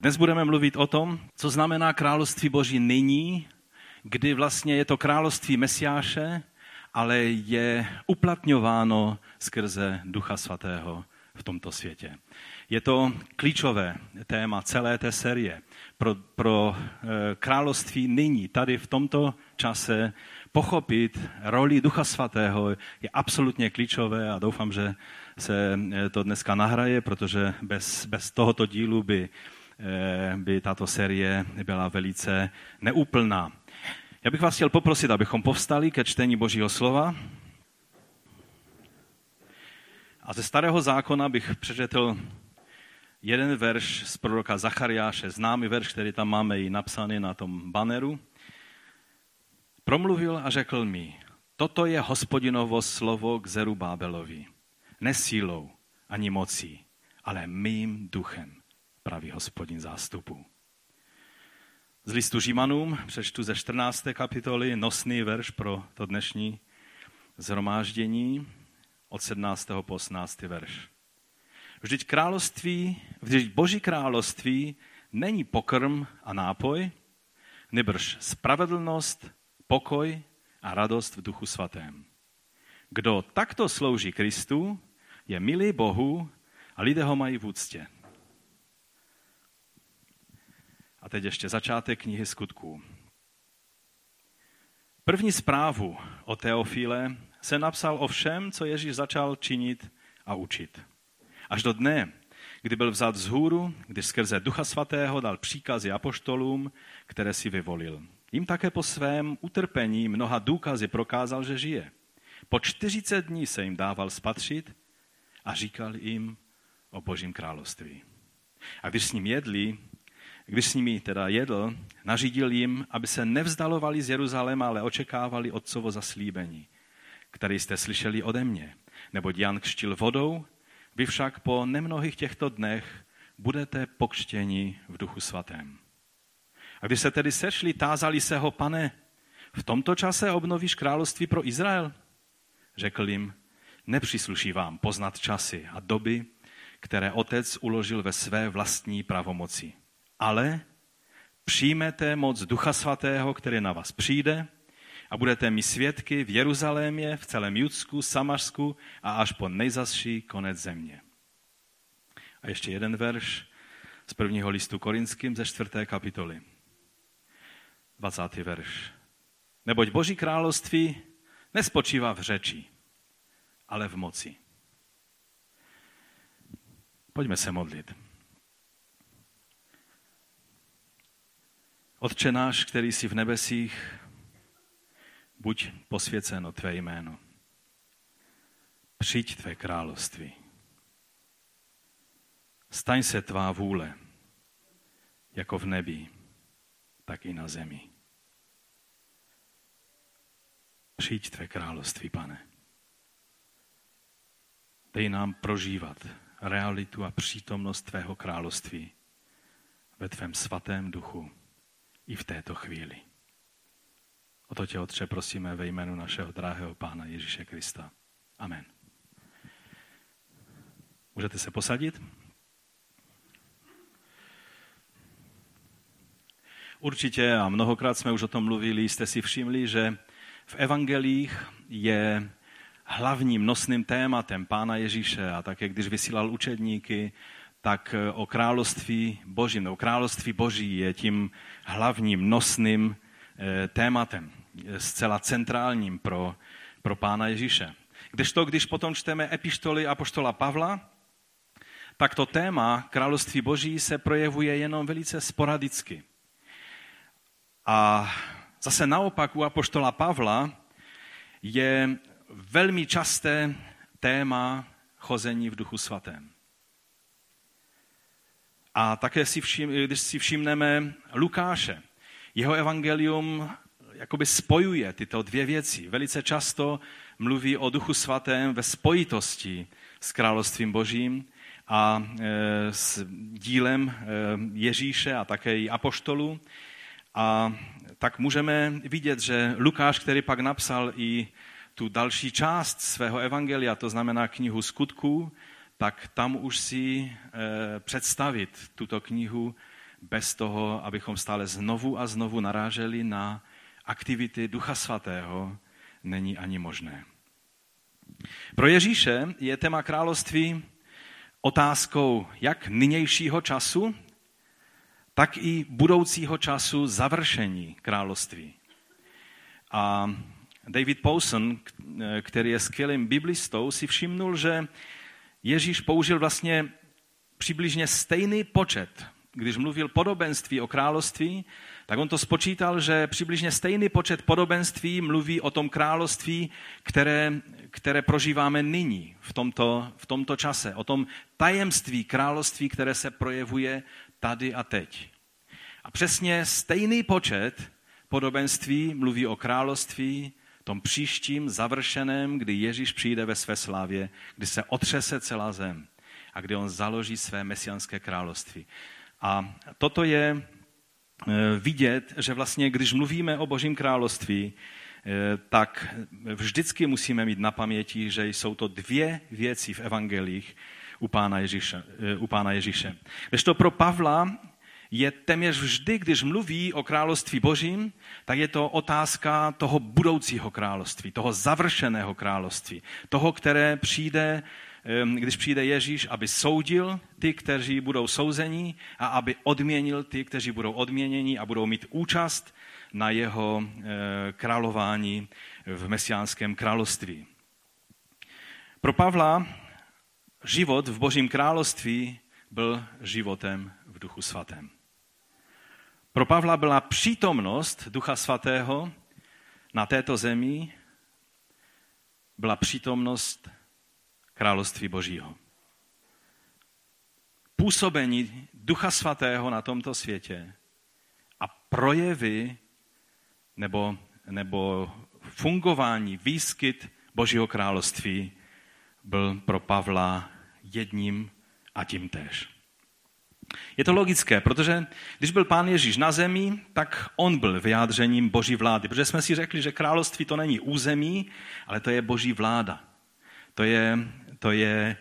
Dnes budeme mluvit o tom, co znamená království Boží nyní, kdy vlastně je to království Mesiáše, ale je uplatňováno skrze Ducha Svatého v tomto světě. Je to klíčové téma celé té série. Pro, pro eh, království nyní, tady v tomto čase, pochopit roli Ducha Svatého je absolutně klíčové a doufám, že se eh, to dneska nahraje, protože bez, bez tohoto dílu by, by tato série byla velice neúplná. Já bych vás chtěl poprosit, abychom povstali ke čtení Božího slova. A ze starého zákona bych přečetl jeden verš z proroka Zachariáše, známý verš, který tam máme i napsaný na tom baneru. Promluvil a řekl mi, toto je hospodinovo slovo k Zeru Bábelovi. Ne sílou ani mocí, ale mým duchem, praví hospodin zástupu. Z listu Žimanům přečtu ze 14. kapitoly nosný verš pro to dnešní zhromáždění od 17. po 18. verš. Vždyť království, vždyť boží království není pokrm a nápoj, nebrž spravedlnost, pokoj a radost v duchu svatém. Kdo takto slouží Kristu, je milý Bohu a lidé ho mají v úctě. Teď ještě začátek knihy skutků. První zprávu o Teofile se napsal o všem, co Ježíš začal činit a učit. Až do dne, kdy byl vzat z hůru, když skrze Ducha Svatého dal příkazy apoštolům, které si vyvolil. Jím také po svém utrpení mnoha důkazy prokázal, že žije. Po 40 dní se jim dával spatřit a říkal jim o Božím království. A když s ním jedli, když s nimi teda jedl, nařídil jim, aby se nevzdalovali z Jeruzaléma, ale očekávali otcovo zaslíbení, které jste slyšeli ode mě. Nebo Jan křtil vodou, vy však po nemnohých těchto dnech budete pokřtěni v duchu svatém. A když se tedy sešli, tázali se ho, pane, v tomto čase obnovíš království pro Izrael? Řekl jim, nepřísluší vám poznat časy a doby, které otec uložil ve své vlastní pravomoci ale přijmete moc Ducha Svatého, který na vás přijde a budete mi svědky v Jeruzalémě, v celém Judsku, Samařsku a až po nejzasší konec země. A ještě jeden verš z prvního listu korinským ze čtvrté kapitoly. 20. verš. Neboť Boží království nespočívá v řeči, ale v moci. Pojďme se modlit. Otče náš, který jsi v nebesích, buď posvěceno tvé jméno. Přijď tvé království. Staň se tvá vůle, jako v nebi, tak i na zemi. Přijď tvé království, pane. Dej nám prožívat realitu a přítomnost tvého království ve tvém svatém duchu i v této chvíli. O to tě, Otče, prosíme ve jménu našeho drahého Pána Ježíše Krista. Amen. Můžete se posadit? Určitě a mnohokrát jsme už o tom mluvili, jste si všimli, že v evangelích je hlavním nosným tématem Pána Ježíše a také když vysílal učedníky, tak eh, o království božím, o království boží je tím hlavním nosným eh, tématem, zcela centrálním pro, pro pána Ježíše. Kdežto, když potom čteme epištoly apoštola Pavla, tak to téma království boží se projevuje jenom velice sporadicky. A zase naopak u apoštola Pavla je velmi časté téma chození v duchu svatém. A také si všim, když si všimneme Lukáše, jeho evangelium jakoby spojuje tyto dvě věci. Velice často mluví o duchu svatém ve spojitosti s královstvím božím a e, s dílem e, Ježíše a také i apoštolů. A tak můžeme vidět, že Lukáš, který pak napsal i tu další část svého evangelia, to znamená knihu skutků, tak tam už si eh, představit tuto knihu bez toho, abychom stále znovu a znovu naráželi na aktivity Ducha Svatého, není ani možné. Pro Ježíše je téma království otázkou jak nynějšího času, tak i budoucího času završení království. A David Powson, který je skvělým biblistou, si všimnul, že Ježíš použil vlastně přibližně stejný počet, když mluvil podobenství o království, tak on to spočítal, že přibližně stejný počet podobenství mluví o tom království, které, které prožíváme nyní, v tomto, v tomto čase. O tom tajemství království, které se projevuje tady a teď. A přesně stejný počet podobenství mluví o království, tom příštím završeném, kdy Ježíš přijde ve své slávě, kdy se otřese celá zem a kdy on založí své mesianské království. A toto je e, vidět, že vlastně, když mluvíme o Božím království, e, tak vždycky musíme mít na paměti, že jsou to dvě věci v evangelích u Pána Ježíše. E, u Pána Ježíše. Když to pro Pavla je téměř vždy, když mluví o království božím, tak je to otázka toho budoucího království, toho završeného království, toho, které přijde, když přijde Ježíš, aby soudil ty, kteří budou souzení a aby odměnil ty, kteří budou odměněni a budou mít účast na jeho eh, králování v mesiánském království. Pro Pavla život v Božím království byl životem v duchu svatém. Pro Pavla byla přítomnost Ducha Svatého na této zemi, byla přítomnost království Božího. Působení Ducha Svatého na tomto světě a projevy nebo, nebo fungování, výskyt Božího království byl pro Pavla jedním a tím též. Je to logické, protože když byl pán Ježíš na zemi, tak on byl vyjádřením boží vlády. Protože jsme si řekli, že království to není území, ale to je boží vláda. To je, to je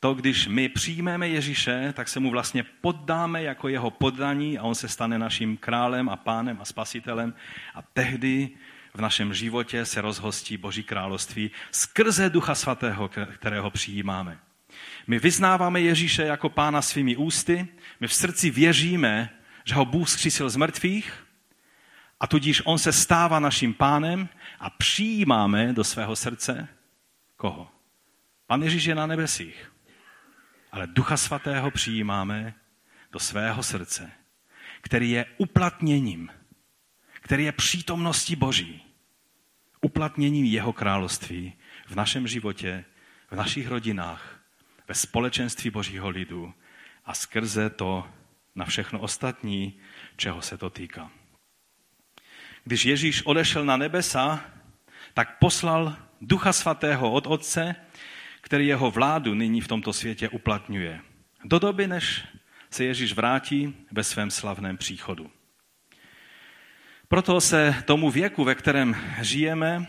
to, když my přijmeme Ježíše, tak se mu vlastně poddáme jako jeho poddaní a on se stane naším králem a pánem a spasitelem. A tehdy v našem životě se rozhostí Boží království skrze Ducha Svatého, kterého přijímáme. My vyznáváme Ježíše jako pána svými ústy, my v srdci věříme, že ho Bůh zkřísil z mrtvých a tudíž on se stává naším pánem a přijímáme do svého srdce koho? Pan Ježíš je na nebesích, ale Ducha Svatého přijímáme do svého srdce, který je uplatněním, který je přítomností Boží, uplatněním jeho království v našem životě, v našich rodinách, ve společenství Božího lidu a skrze to na všechno ostatní, čeho se to týká. Když Ježíš odešel na nebesa, tak poslal Ducha Svatého od Otce, který jeho vládu nyní v tomto světě uplatňuje. Do doby, než se Ježíš vrátí ve svém slavném příchodu. Proto se tomu věku, ve kterém žijeme,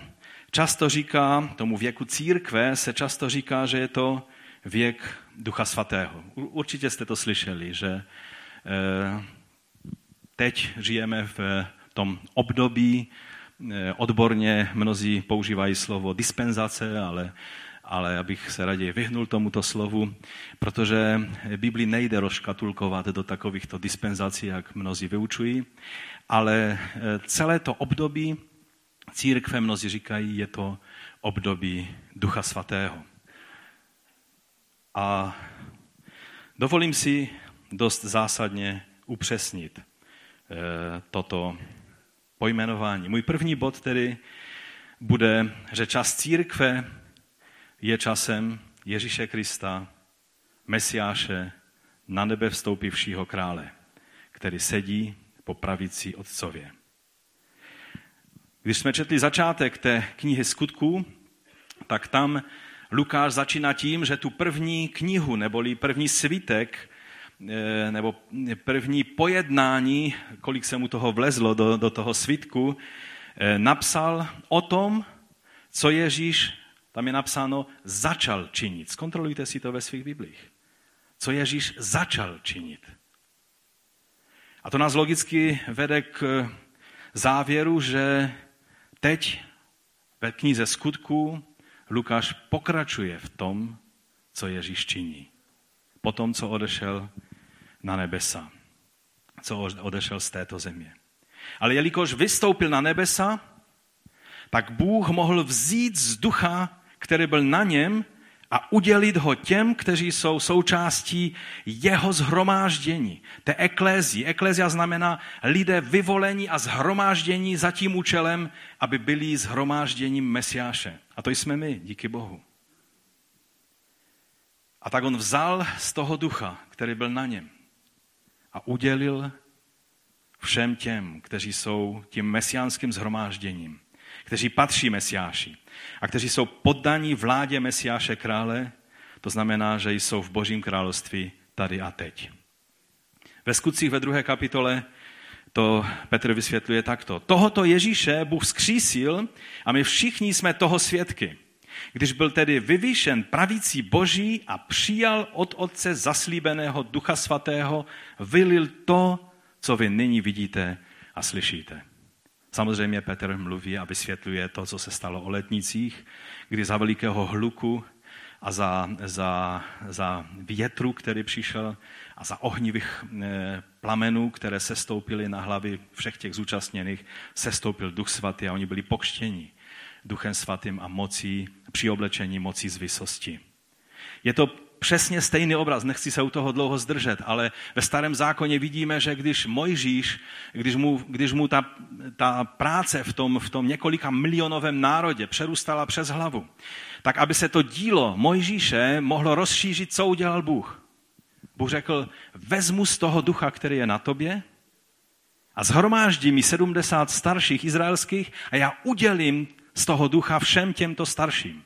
často říká, tomu věku církve se často říká, že je to věk Ducha Svatého. Určitě jste to slyšeli, že eh, teď žijeme v tom období, eh, odborně mnozí používají slovo dispenzace, ale, ale abych se raději vyhnul tomuto slovu, protože Bibli nejde rozškatulkovat do takovýchto dispenzací, jak mnozí vyučují, ale eh, celé to období církve, mnozí říkají, je to období Ducha Svatého. A dovolím si dost zásadně upřesnit eh, toto pojmenování. Můj první bod tedy bude, že čas církve je časem Ježíše Krista, Mesiáše, na nebe vstoupivšího krále, který sedí po pravici Otcově. Když jsme četli začátek té knihy skutků, tak tam Lukáš začíná tím, že tu první knihu, neboli první svitek, eh, nebo první pojednání, kolik se mu toho vlezlo do, do toho svitku, eh, napsal o tom, co Ježíš, tam je napsáno, začal činit. Zkontrolujte si to ve svých biblích. Co Ježíš začal činit. A to nás logicky vede k závěru, že teď ve knize skutků Lukáš pokračuje v tom, co Ježíš činí. Po tom, co odešel na nebesa, co odešel z této země. Ale jelikož vystoupil na nebesa, tak Bůh mohl vzít z ducha, který byl na něm, a udělit ho těm, kteří jsou součástí jeho zhromáždění, té eklézí. Eklézia znamená lidé vyvolení a zhromáždění za tím účelem, aby byli zhromážděním Mesiáše. A to jsme my, díky Bohu. A tak on vzal z toho ducha, který byl na něm a udělil všem těm, kteří jsou tím mesiánským zhromážděním, kteří patří Mesiáši a kteří jsou poddaní vládě Mesiáše krále, to znamená, že jsou v Božím království tady a teď. Ve skutcích ve druhé kapitole to Petr vysvětluje takto. Tohoto Ježíše Bůh skřísil a my všichni jsme toho svědky. Když byl tedy vyvýšen pravící Boží a přijal od Otce zaslíbeného Ducha Svatého, vylil to, co vy nyní vidíte a slyšíte. Samozřejmě Petr mluví a vysvětluje to, co se stalo o letnicích, kdy za velikého hluku a za, za, za větru, který přišel, a za ohnivých eh, plamenů, které se stoupily na hlavy všech těch zúčastněných, se stoupil Duch Svatý a oni byli pokštěni Duchem Svatým a mocí, při oblečení mocí z vysosti. Je to přesně stejný obraz, nechci se u toho dlouho zdržet, ale ve starém zákoně vidíme, že když Mojžíš, když mu, když mu ta, ta práce v tom, v tom několika milionovém národě přerůstala přes hlavu, tak aby se to dílo Mojžíše mohlo rozšířit, co udělal Bůh. Bůh řekl, vezmu z toho ducha, který je na tobě a zhromáždí mi 70 starších izraelských a já udělím z toho ducha všem těmto starším.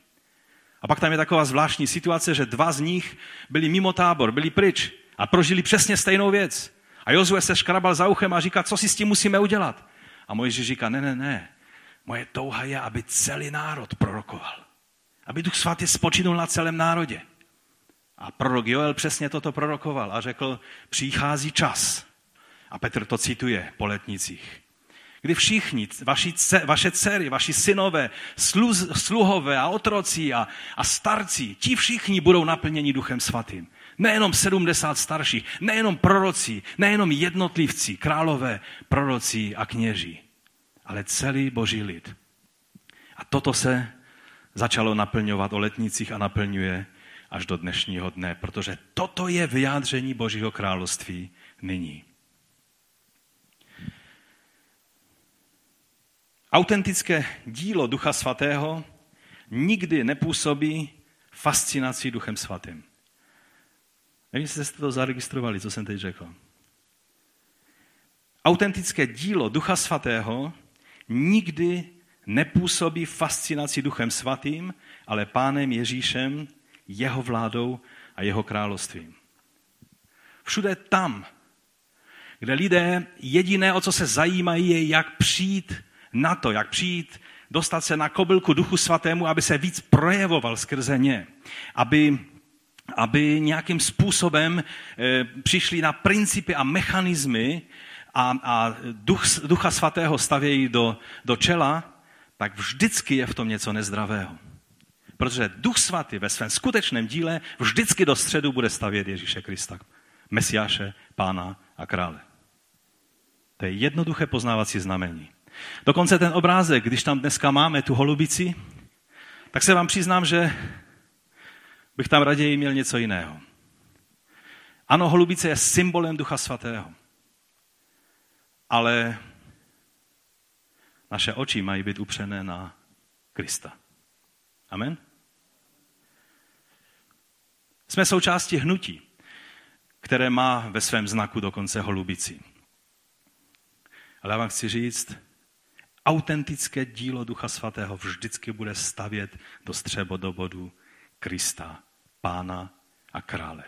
A pak tam je taková zvláštní situace, že dva z nich byli mimo tábor, byli pryč a prožili přesně stejnou věc. A Jozue se škrabal za uchem a říká, co si s tím musíme udělat. A Mojžíš říká, ne, ne, ne, moje touha je, aby celý národ prorokoval. Aby Duch Svatý spočinul na celém národě. A prorok Joel přesně toto prorokoval a řekl, přichází čas. A Petr to cituje po letnicích kdy všichni, vaši, vaše dcery, vaši synové, slu, sluhové a otroci a, a starci, ti všichni budou naplněni Duchem Svatým. Nejenom 70 starších, nejenom proroci, nejenom jednotlivci, králové, proroci a kněží, ale celý boží lid. A toto se začalo naplňovat o letnicích a naplňuje až do dnešního dne, protože toto je vyjádření Božího království nyní. Autentické dílo Ducha Svatého nikdy nepůsobí fascinaci Duchem Svatým. Nevím, jestli jste to zaregistrovali, co jsem teď řekl. Autentické dílo Ducha Svatého nikdy nepůsobí fascinaci Duchem Svatým, ale Pánem Ježíšem, jeho vládou a jeho královstvím. Všude tam, kde lidé jediné, o co se zajímají, je, jak přijít na to, jak přijít, dostat se na kobylku Duchu Svatému, aby se víc projevoval skrze ně. Aby, aby nějakým způsobem e, přišli na principy a mechanismy a, a duch, Ducha Svatého stavějí do, do čela, tak vždycky je v tom něco nezdravého. Protože Duch Svatý ve svém skutečném díle vždycky do středu bude stavět Ježíše Krista, Mesiáše, Pána a Krále. To je jednoduché poznávací znamení. Dokonce ten obrázek, když tam dneska máme tu holubici, tak se vám přiznám, že bych tam raději měl něco jiného. Ano, holubice je symbolem Ducha Svatého. Ale naše oči mají být upřené na Krista. Amen? Jsme součástí hnutí, které má ve svém znaku dokonce holubici. Ale já vám chci říct, autentické dílo Ducha Svatého vždycky bude stavět do střebodobodu Krista, Pána a Krále.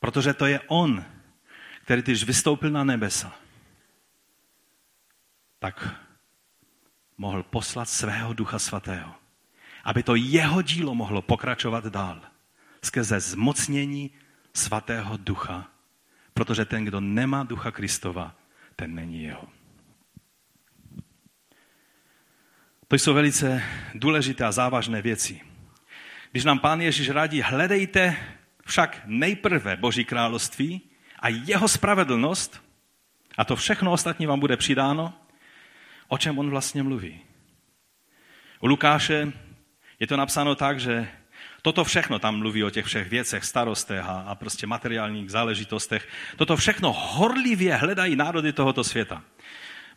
Protože to je On, který když vystoupil na nebesa, tak mohl poslat svého Ducha Svatého, aby to jeho dílo mohlo pokračovat dál skrze zmocnění Svatého Ducha Protože ten, kdo nemá ducha Kristova, ten není jeho. To jsou velice důležité a závažné věci. Když nám pán Ježíš radí, hledejte však nejprve Boží království a jeho spravedlnost, a to všechno ostatní vám bude přidáno, o čem on vlastně mluví. U Lukáše je to napsáno tak, že toto všechno tam mluví o těch všech věcech, starostech a, a prostě materiálních záležitostech. Toto všechno horlivě hledají národy tohoto světa.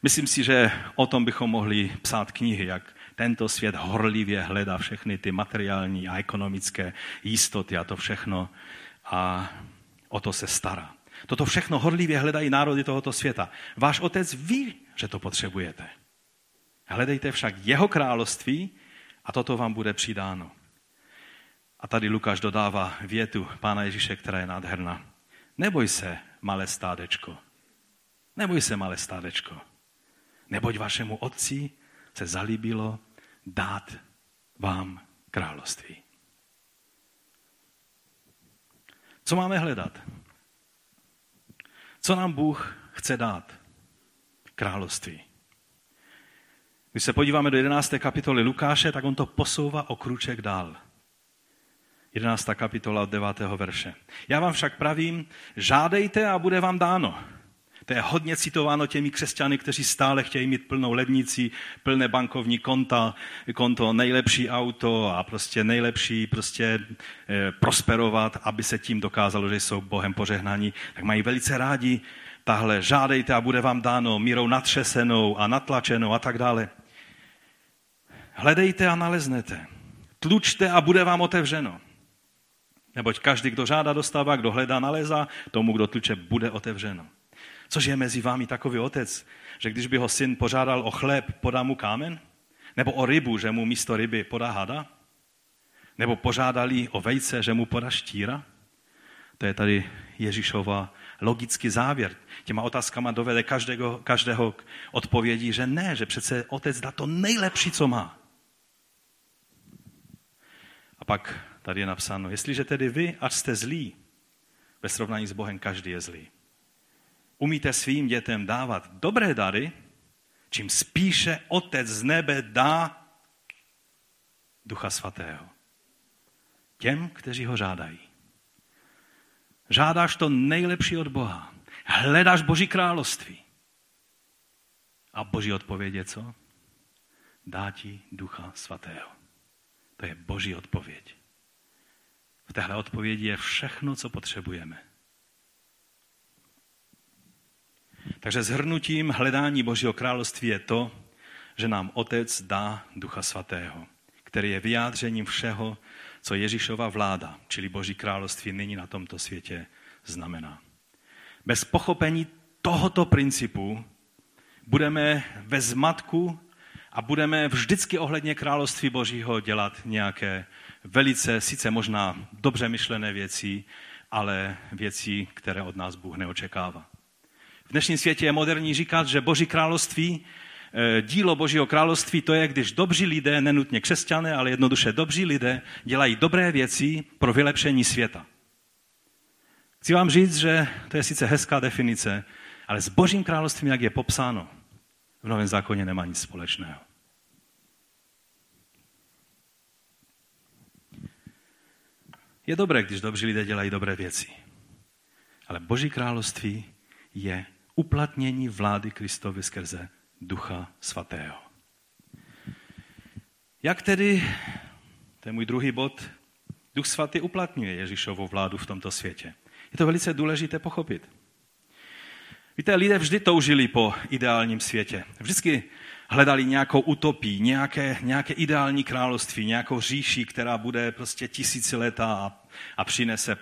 Myslím si, že o tom bychom mohli psát knihy, jak tento svět horlivě hledá všechny ty materiální a ekonomické jistoty a to všechno a o to se stará. Toto všechno horlivě hledají národy tohoto světa. Váš otec ví, že to potřebujete. Hledejte však jeho království a toto vám bude přidáno. A tady Lukáš dodává větu Pána Ježíše, která je nádherná. Neboj se, malé stádečko. Neboj se, malé stádečko. Neboť vašemu otci se zalíbilo dát vám království. Co máme hledat? Co nám Bůh chce dát? Království. Když se podíváme do 11. kapitoly Lukáše, tak on to posouvá o kruček dál. 11. kapitola od 9. verše. Já vám však pravím, žádejte a bude vám dáno. To je hodně citováno těmi křesťany, kteří stále chtějí mít plnou lednici, plné bankovní konta, konto, nejlepší auto a prostě nejlepší prostě e, prosperovat, aby se tím dokázalo, že jsou Bohem požehnaní. Tak mají velice rádi tahle žádejte a bude vám dáno mírou natřesenou a natlačenou a tak dále. Hledejte a naleznete. Tlučte a bude vám otevřeno. Neboť každý, kdo žádá, dostává, kdo hledá, nalezá, tomu, kdo tluče, bude otevřeno. Což je mezi vámi takový otec, že když by ho syn požádal o chléb, podá mu kámen? Nebo o rybu, že mu místo ryby podá hada? Nebo požádali o vejce, že mu podá štíra? To je tady Ježíšova logický závěr. Těma otázkama dovede každého, každého k odpovědí, že ne, že přece otec dá to nejlepší, co má. Pak tady je napsáno, jestliže tedy vy, ať jste zlí, ve srovnání s Bohem každý je zlý umíte svým dětem dávat dobré dary, čím spíše Otec z nebe dá Ducha Svatého. Těm, kteří ho žádají. Žádáš to nejlepší od Boha. Hledáš Boží království. A Boží odpověď je co? Dá ti Ducha Svatého. To je Boží odpověď. V téhle odpovědi je všechno, co potřebujeme. Takže zhrnutím hledání Božího království je to, že nám Otec dá Ducha Svatého, který je vyjádřením všeho, co Ježíšova vláda, čili Boží království, nyní na tomto světě znamená. Bez pochopení tohoto principu budeme ve zmatku a budeme vždycky ohledně království Božího dělat nějaké velice, sice možná dobře myšlené věci, ale věci, které od nás Bůh neočekává. V dnešním světě je moderní říkat, že Boží království, eh, dílo Božího království, to je, když dobří lidé, nenutně křesťané, ale jednoduše dobří lidé, dělají dobré věci pro vylepšení světa. Chci vám říct, že to je sice hezká definice, ale s Božím královstvím, jak je popsáno, v Novém zákoně nemá nic společného. Je dobré, když dobří lidé dělají dobré věci. Ale Boží království je uplatnění vlády Kristovy skrze Ducha Svatého. Jak tedy, to je můj druhý bod, Duch Svatý uplatňuje Ježíšovou vládu v tomto světě. Je to velice důležité pochopit. Víte, lidé vždy toužili po ideálním světě. Vždycky hledali nějakou utopii, nějaké, nějaké ideální království, nějakou říši, která bude prostě tisíciletá a, a přinese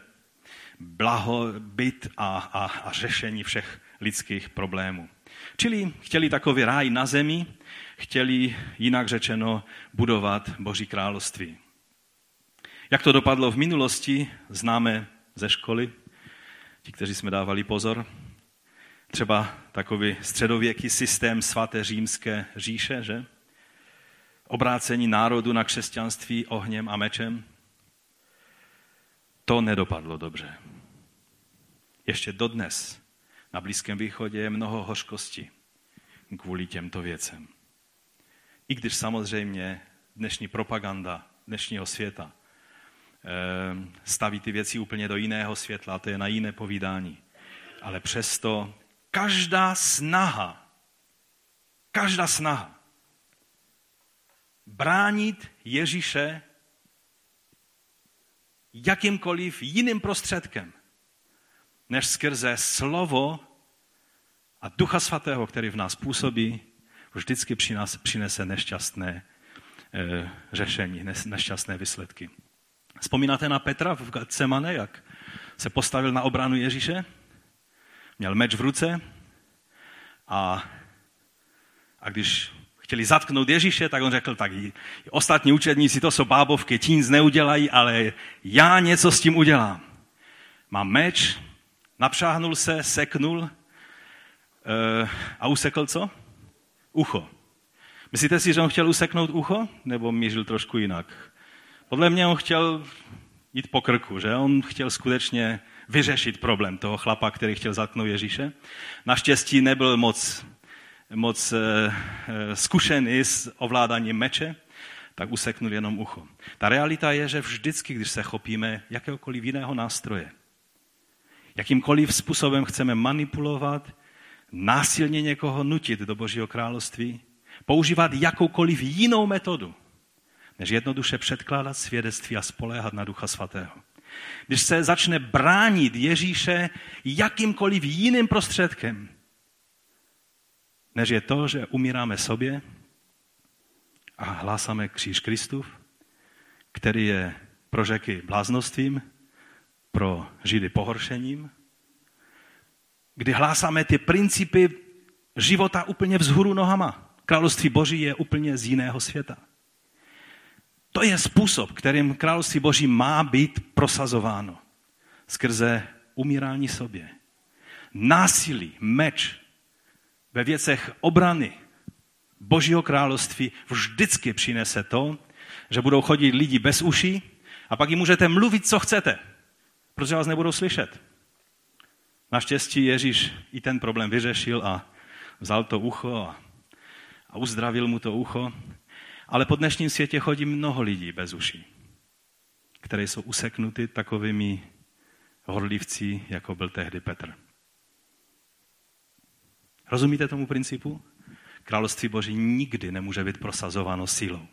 blahobyt a, a, a řešení všech lidských problémů. Čili chtěli takový ráj na zemi, chtěli, jinak řečeno, budovat Boží království. Jak to dopadlo v minulosti, známe ze školy, ti, kteří jsme dávali pozor. Třeba takový středověký systém svaté římské říše, že? Obrácení národu na křesťanství ohněm a mečem. To nedopadlo dobře. Ještě dodnes na Blízkém východě je mnoho hořkosti kvůli těmto věcem. I když samozřejmě dnešní propaganda dnešního světa eh, staví ty věci úplně do jiného světla, to je na jiné povídání. Ale přesto každá snaha, každá snaha bránit Ježíše jakýmkoliv jiným prostředkem, než skrze slovo a Ducha Svatého, který v nás působí, vždycky přinese nešťastné e, řešení, nešťastné výsledky. Vzpomínáte na Petra v Getsemane, jak se postavil na obranu Ježíše? Měl meč v ruce a, a když chtěli zatknout Ježíše, tak on řekl, tak ostatní učedníci to jsou bábovky, ti nic neudělají, ale já něco s tím udělám. Mám meč, napřáhnul se, seknul uh, a usekl co? Ucho. Myslíte si, že on chtěl useknout ucho? Nebo mířil trošku jinak? Podle mě on chtěl jít po krku, že? On chtěl skutečně vyřešit problém toho chlapa, který chtěl zatknout Ježíše. Naštěstí nebyl moc moc eh, eh, zkušený s ovládáním meče, tak useknul jenom ucho. Ta realita je, že vždycky, když se chopíme jakéhokoliv jiného nástroje, jakýmkoliv způsobem chceme manipulovat, násilně někoho nutit do Božího království, používat jakoukoliv jinou metodu, než jednoduše předkládat svědectví a spoléhat na Ducha Svatého. Když se začne bránit Ježíše jakýmkoliv jiným prostředkem, než je to, že umíráme sobě a hlásáme kříž Kristův, který je pro řeky bláznostvím, pro židy pohoršením, kdy hlásáme ty principy života úplně vzhůru nohama. Království Boží je úplně z jiného světa. To je způsob, kterým království Boží má být prosazováno. Skrze umírání sobě. Násilí, meč, ve věcech obrany Božího království vždycky přinese to, že budou chodit lidi bez uší a pak jim můžete mluvit, co chcete, protože vás nebudou slyšet. Naštěstí Ježíš i ten problém vyřešil a vzal to ucho a, a uzdravil mu to ucho. Ale po dnešním světě chodí mnoho lidí bez uší, které jsou useknuty takovými horlivci, jako byl tehdy Petr. Rozumíte tomu principu? Království Boží nikdy nemůže být prosazováno sílou.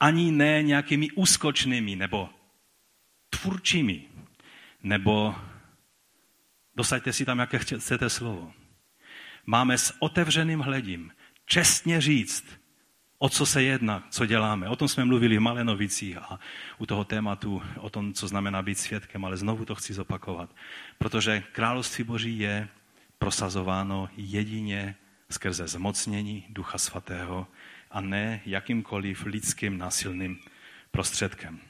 Ani ne nějakými úskočnými nebo tvůrčími, nebo dosaďte si tam, jaké chcete slovo. Máme s otevřeným hledím čestně říct, o co se jedná, co děláme. O tom jsme mluvili v Malenovicích a u toho tématu o tom, co znamená být svědkem, ale znovu to chci zopakovat. Protože království Boží je prosazováno jedině skrze zmocnění Ducha Svatého a ne jakýmkoliv lidským násilným prostředkem.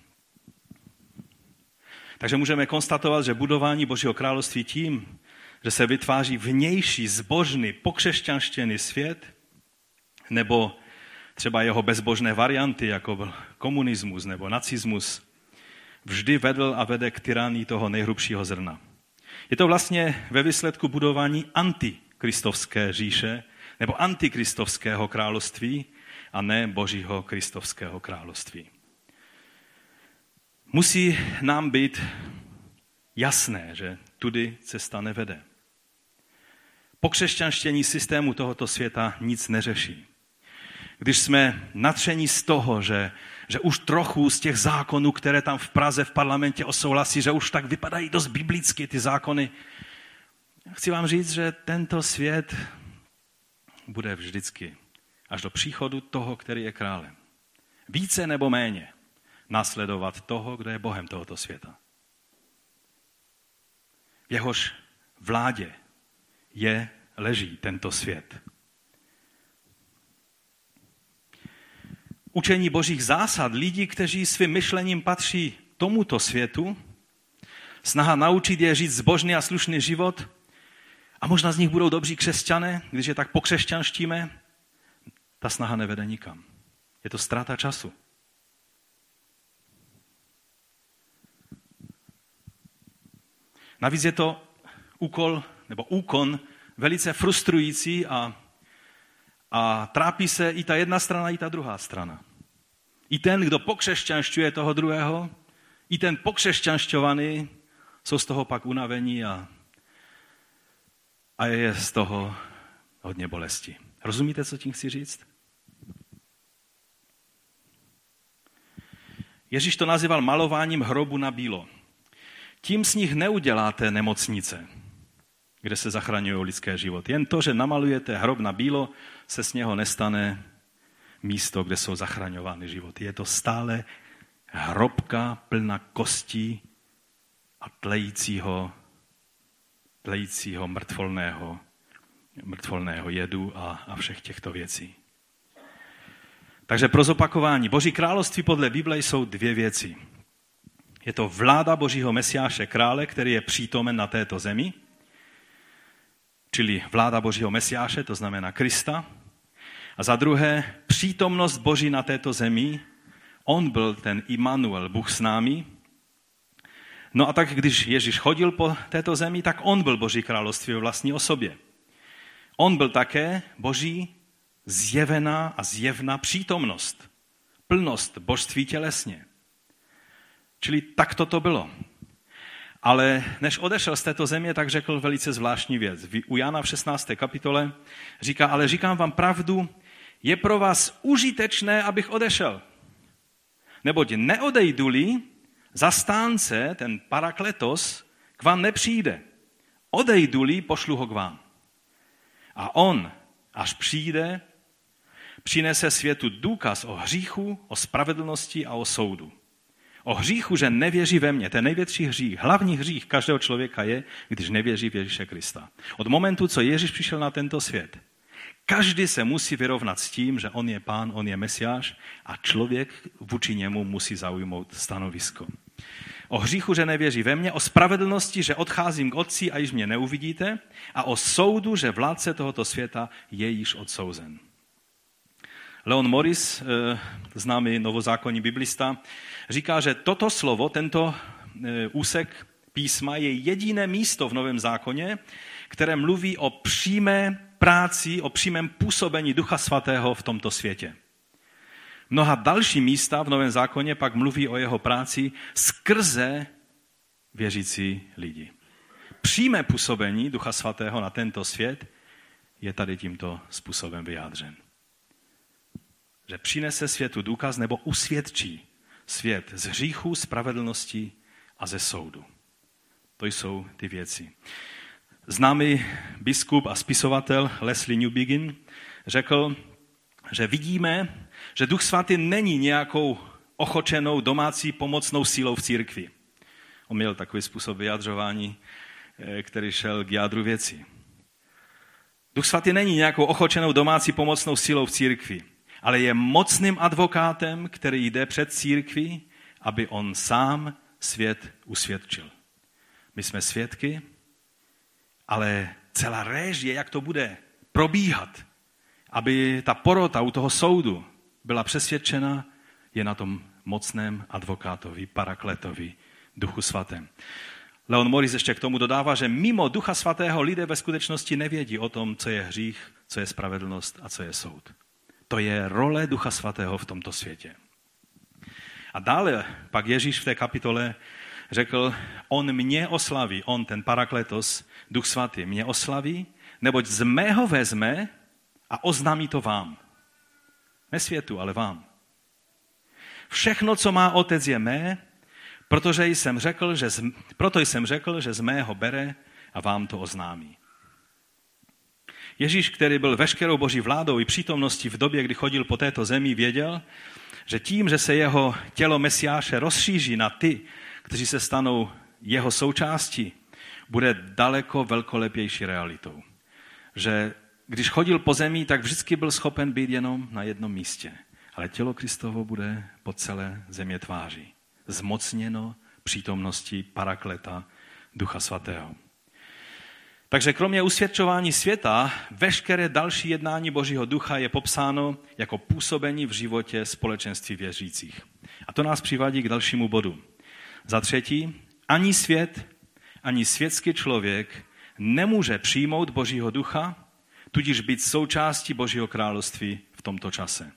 Takže můžeme konstatovat, že budování Božího království tím, že se vytváří vnější, zbožný, pokřesťanštěný svět, nebo třeba jeho bezbožné varianty, jako byl komunismus nebo nacismus, vždy vedl a vede k tyranii toho nejhrubšího zrna. Je to vlastně ve výsledku budování antikristovské říše nebo antikristovského království a ne božího kristovského království. Musí nám být jasné, že tudy cesta nevede. Pokřesťanštění systému tohoto světa nic neřeší. Když jsme natření z toho, že že už trochu z těch zákonů, které tam v Praze v parlamentě osouhlasí, že už tak vypadají dost biblicky ty zákony. Chci vám říct, že tento svět bude vždycky až do příchodu toho, který je králem. Více nebo méně následovat toho, kdo je Bohem tohoto světa. V jehož vládě je, leží tento svět. Učení božích zásad, lidí, kteří svým myšlením patří tomuto světu, snaha naučit je žít zbožný a slušný život a možná z nich budou dobří křesťané, když je tak pokřesťanštíme, ta snaha nevede nikam. Je to ztráta času. Navíc je to úkol nebo úkon velice frustrující a, a trápí se i ta jedna strana, i ta druhá strana. I ten, kdo pokřesťanšťuje toho druhého, i ten pokřesťanšťovaný jsou z toho pak unavení a, a je z toho hodně bolesti. Rozumíte, co tím chci říct? Ježíš to nazýval malováním hrobu na bílo. Tím z nich neuděláte nemocnice, kde se zachraňují lidské životy. Jen to, že namalujete hrob na bílo, se z něho nestane místo, kde jsou zachraňovány životy. Je to stále hrobka plná kostí a tlejícího, tlejícího mrtvolného, mrtvolného jedu a, a všech těchto věcí. Takže pro zopakování, Boží království podle Bible jsou dvě věci. Je to vláda Božího Mesiáše krále, který je přítomen na této zemi, čili vláda Božího Mesiáše, to znamená Krista. A za druhé, přítomnost Boží na této zemi. On byl ten Immanuel, Bůh s námi. No a tak, když Ježíš chodil po této zemi, tak on byl Boží království ve vlastní osobě. On byl také Boží zjevená a zjevná přítomnost, plnost božství tělesně. Čili tak to bylo. Ale než odešel z této země, tak řekl velice zvláštní věc. U Jana v 16. kapitole říká, ale říkám vám pravdu, je pro vás užitečné, abych odešel. Neboť neodejdu-li, zastánce, ten parakletos, k vám nepřijde. Odejdu-li, pošlu ho k vám. A on, až přijde, přinese světu důkaz o hříchu, o spravedlnosti a o soudu. O hříchu, že nevěří ve mě. Ten největší hřích, hlavní hřích každého člověka je, když nevěří v Ježíše Krista. Od momentu, co Ježíš přišel na tento svět, každý se musí vyrovnat s tím, že on je pán, on je mesiáš a člověk vůči němu musí zaujmout stanovisko. O hříchu, že nevěří ve mě, o spravedlnosti, že odcházím k otci a již mě neuvidíte a o soudu, že vládce tohoto světa je již odsouzen. Leon Morris, eh, známý novozákonní biblista, říká, že toto slovo, tento eh, úsek písma je jediné místo v Novém zákoně, které mluví o přímé práci, o přímém působení Ducha Svatého v tomto světě. Mnoha další místa v Novém zákoně pak mluví o jeho práci skrze věřící lidi. Přímé působení Ducha Svatého na tento svět je tady tímto způsobem vyjádřen že přinese světu důkaz nebo usvědčí svět z hříchu, spravedlnosti a ze soudu. To jsou ty věci. Známý biskup a spisovatel Leslie Newbegin řekl, že vidíme, že Duch Svatý není nějakou ochočenou domácí pomocnou sílou v církvi. On měl takový způsob vyjadřování, eh, který šel k jádru věci. Duch Svatý není nějakou ochočenou domácí pomocnou sílou v církvi ale je mocným advokátem, který jde před církví, aby on sám svět usvědčil. My jsme svědky, ale celá réžie, jak to bude probíhat, aby ta porota u toho soudu byla přesvědčena, je na tom mocném advokátovi, parakletovi, duchu svatém. Leon Morris ještě k tomu dodává, že mimo ducha svatého lidé ve skutečnosti nevědí o tom, co je hřích, co je spravedlnost a co je soud. To je role Ducha Svatého v tomto světě. A dále pak Ježíš v té kapitole řekl, on mě oslaví, on, ten parakletos, Duch Svatý, mě oslaví, neboť z mého vezme a oznámí to vám. Ne světu, ale vám. Všechno, co má otec, je mé, protože jsem řekl, že z, proto jsem řekl, že z mého bere a vám to oznámí. Ježíš, který byl veškerou boží vládou i přítomností v době, kdy chodil po této zemi, věděl, že tím, že se jeho tělo Mesiáše rozšíří na ty, kteří se stanou jeho součástí, bude daleko velkolepější realitou. Že když chodil po zemi, tak vždycky byl schopen být jenom na jednom místě. Ale tělo Kristovo bude po celé země tváří. Zmocněno přítomností parakleta Ducha Svatého. Takže kromě usvědčování světa, veškeré další jednání Božího ducha je popsáno jako působení v životě společenství věřících. A to nás přivádí k dalšímu bodu. Za třetí, ani svět, ani světský člověk nemůže přijmout Božího ducha, tudíž být součástí Božího království v tomto čase.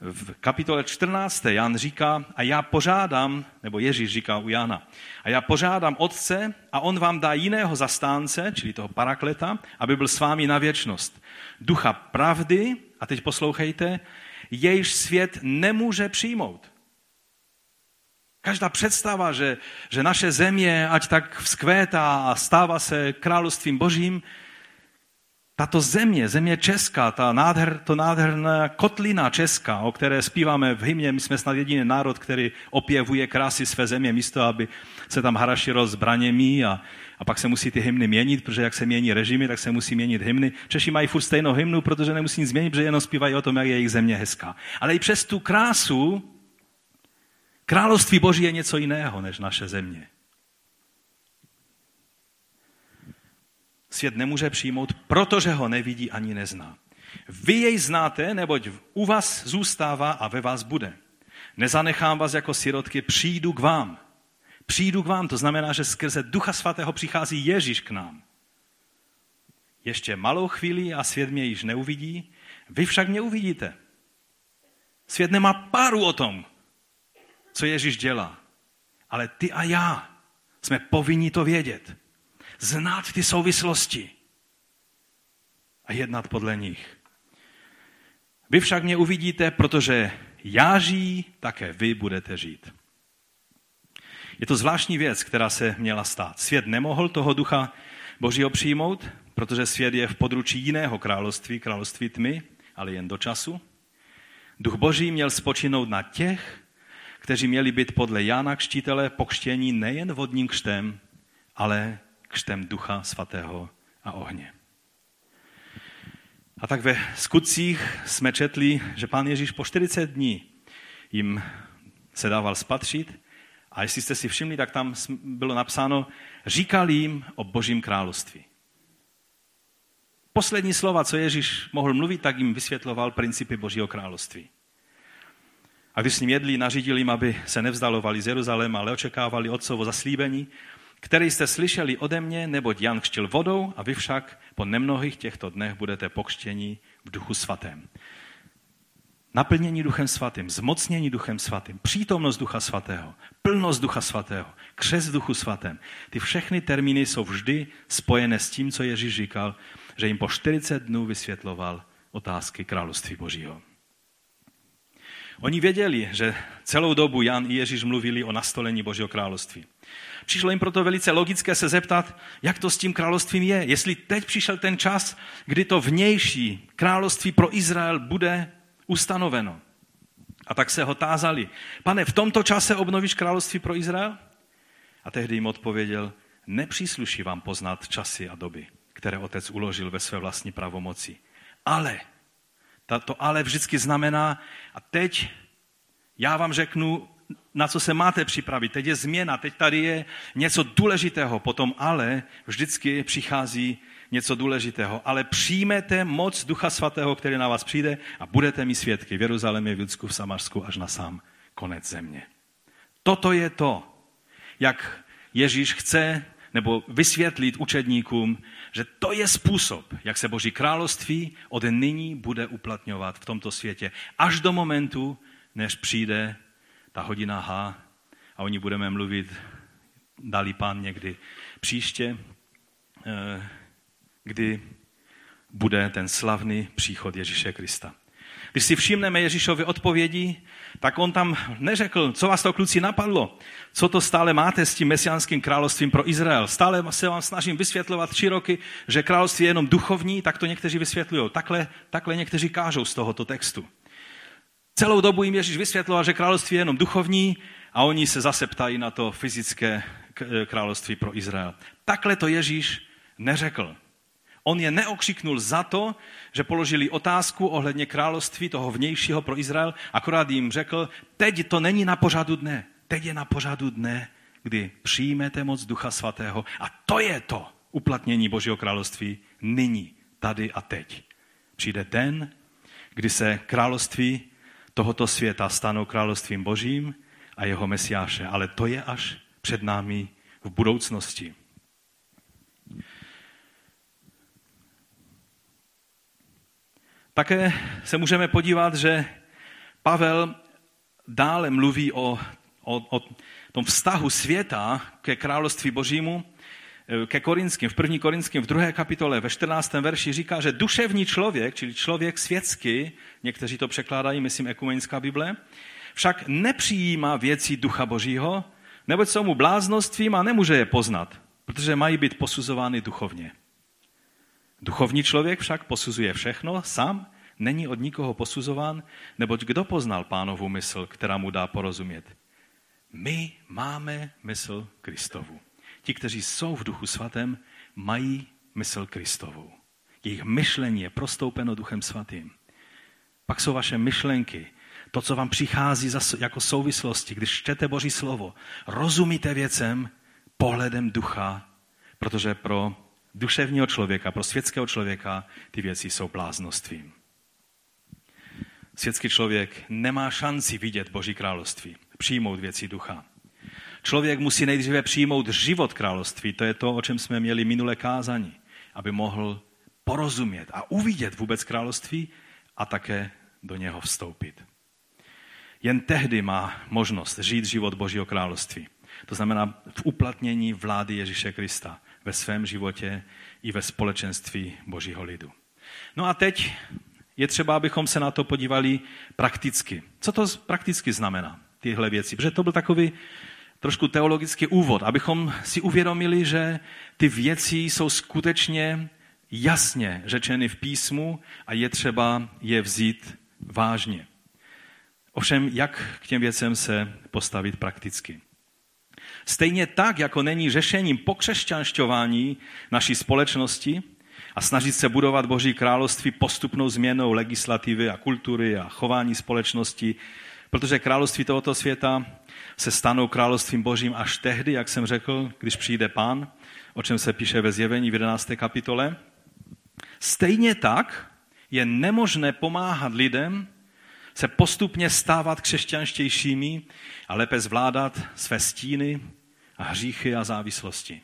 V kapitole 14. Jan říká, a já požádám, nebo Ježíš říká u Jana, a já požádám Otce a on vám dá jiného zastánce, čili toho parakleta, aby byl s vámi na věčnost. Ducha pravdy, a teď poslouchejte, jejž svět nemůže přijmout. Každá představa, že, že naše země ať tak vzkvétá a stává se královstvím božím, tato země, země Česká, ta nádher, to nádherná kotlina Česká, o které zpíváme v hymně, my jsme snad jediný národ, který opěvuje krásy své země, místo, aby se tam harašilo zbraněmi a, a pak se musí ty hymny měnit, protože jak se mění režimy, tak se musí měnit hymny. Češi mají furt stejnou hymnu, protože nemusí nic změnit, protože jenom zpívají o tom, jak je jejich země hezká. Ale i přes tu krásu, království Boží je něco jiného než naše země. svět nemůže přijmout, protože ho nevidí ani nezná. Vy jej znáte, neboť u vás zůstává a ve vás bude. Nezanechám vás jako sirotky, přijdu k vám. Přijdu k vám, to znamená, že skrze Ducha Svatého přichází Ježíš k nám. Ještě malou chvíli a svět mě již neuvidí, vy však mě uvidíte. Svět nemá páru o tom, co Ježíš dělá. Ale ty a já jsme povinni to vědět znát ty souvislosti a jednat podle nich. Vy však mě uvidíte, protože já žijí, také vy budete žít. Je to zvláštní věc, která se měla stát. Svět nemohl toho ducha Božího přijmout, protože svět je v područí jiného království, království tmy, ale jen do času. Duch Boží měl spočinout na těch, kteří měli být podle Jana Kštítele pokštění nejen vodním křtem, ale křtem Ducha Svatého a ohně. A tak ve skutcích jsme četli, že pán Ježíš po 40 dní jim se dával spatřit a jestli jste si všimli, tak tam bylo napsáno, říkal jim o božím království. Poslední slova, co Ježíš mohl mluvit, tak jim vysvětloval principy božího království. A když s ním jedli, nařídil jim, aby se nevzdalovali z Jeruzaléma, ale očekávali otcovo zaslíbení, který jste slyšeli ode mě, neboť Jan křtil vodou a vy však po nemnohých těchto dnech budete pokštěni v duchu svatém. Naplnění duchem svatým, zmocnění duchem svatým, přítomnost ducha svatého, plnost ducha svatého, křes v duchu svatém. Ty všechny termíny jsou vždy spojené s tím, co Ježíš říkal, že jim po 40 dnů vysvětloval otázky království božího. Oni věděli, že celou dobu Jan i Ježíš mluvili o nastolení Božího království. Přišlo jim proto velice logické se zeptat, jak to s tím královstvím je. Jestli teď přišel ten čas, kdy to vnější království pro Izrael bude ustanoveno. A tak se ho tázali, pane, v tomto čase obnovíš království pro Izrael? A tehdy jim odpověděl, nepřísluší vám poznat časy a doby, které otec uložil ve své vlastní pravomoci. Ale, to ale vždycky znamená, a teď já vám řeknu, na co se máte připravit. Teď je změna, teď tady je něco důležitého, potom ale vždycky přichází něco důležitého. Ale přijmete moc Ducha Svatého, který na vás přijde a budete mi svědky v Jeruzalémě, v Judsku, v Samarsku až na sám konec země. Toto je to, jak Ježíš chce nebo vysvětlit učedníkům, že to je způsob, jak se Boží království od nyní bude uplatňovat v tomto světě. Až do momentu, než přijde ta hodina H a o ní budeme mluvit, dali pán někdy příště, eh, kdy bude ten slavný příchod Ježíše Krista. Když si všimneme Ježíšovy odpovědi, tak on tam neřekl, co vás to kluci napadlo, co to stále máte s tím mesiánským královstvím pro Izrael. Stále se vám snažím vysvětlovat tři roky, že království je jenom duchovní, tak to někteří vysvětlují. Takhle, takhle někteří kážou z tohoto textu. Celou dobu jim Ježíš vysvětloval, že království je jenom duchovní a oni se zase ptají na to fyzické eh, království pro Izrael. Takhle to Ježíš neřekl. On je neokřiknul za to, že položili otázku ohledně království toho vnějšího pro Izrael, akorát jim řekl, teď to není na pořadu dne, teď je na pořadu dne, kdy přijmete moc Ducha Svatého a to je to uplatnění Božího království nyní, tady a teď. Přijde den, kdy se království tohoto světa stanou královstvím božím a jeho mesiáše. Ale to je až před námi v budoucnosti. Také se můžeme podívat, že Pavel dále mluví o, o, o tom vztahu světa ke království božímu, eh, ke Korinským, v první Korinským, v druhé kapitole, ve 14. verši říká, že duševní člověk, čili člověk světský, někteří to překládají, myslím, ekumenická Bible, však nepřijímá věci ducha božího, neboť jsou mu bláznostvím a nemůže je poznat, protože mají být posuzovány duchovně. Duchovní člověk však posuzuje všechno sám, není od nikoho posuzován, neboť kdo poznal pánovu mysl, která mu dá porozumět. My máme mysl Kristovu. Ti, kteří jsou v duchu svatém, mají mysl Kristovu. Jejich myšlení je prostoupeno duchem svatým. Pak jsou vaše myšlenky, to, co vám přichází jako souvislosti, když čtete Boží slovo, rozumíte věcem pohledem ducha, protože pro duševního člověka, pro světského člověka ty věci jsou bláznostvím. Světský člověk nemá šanci vidět Boží království, přijmout věci ducha. Člověk musí nejdříve přijmout život království, to je to, o čem jsme měli minulé kázání, aby mohl porozumět a uvidět vůbec království a také do něho vstoupit. Jen tehdy má možnost žít život Božího království. To znamená v uplatnění vlády Ježíše Krista ve svém životě i ve společenství Božího lidu. No a teď je třeba, abychom se na to podívali prakticky. Co to prakticky znamená, tyhle věci? Protože to byl takový trošku teologický úvod, abychom si uvědomili, že ty věci jsou skutečně jasně řečeny v písmu a je třeba je vzít vážně. Ovšem, jak k těm věcem se postavit prakticky? Stejně tak, jako není řešením pokřesťanšťování naší společnosti a snažit se budovat Boží království postupnou změnou legislativy a kultury a chování společnosti, protože království tohoto světa se stanou královstvím Božím až tehdy, jak jsem řekl, když přijde pán, o čem se píše ve zjevení v 11. kapitole. Stejně tak je nemožné pomáhat lidem, se postupně stávat křesťanštějšími a lépe zvládat své stíny hříchy a závislosti.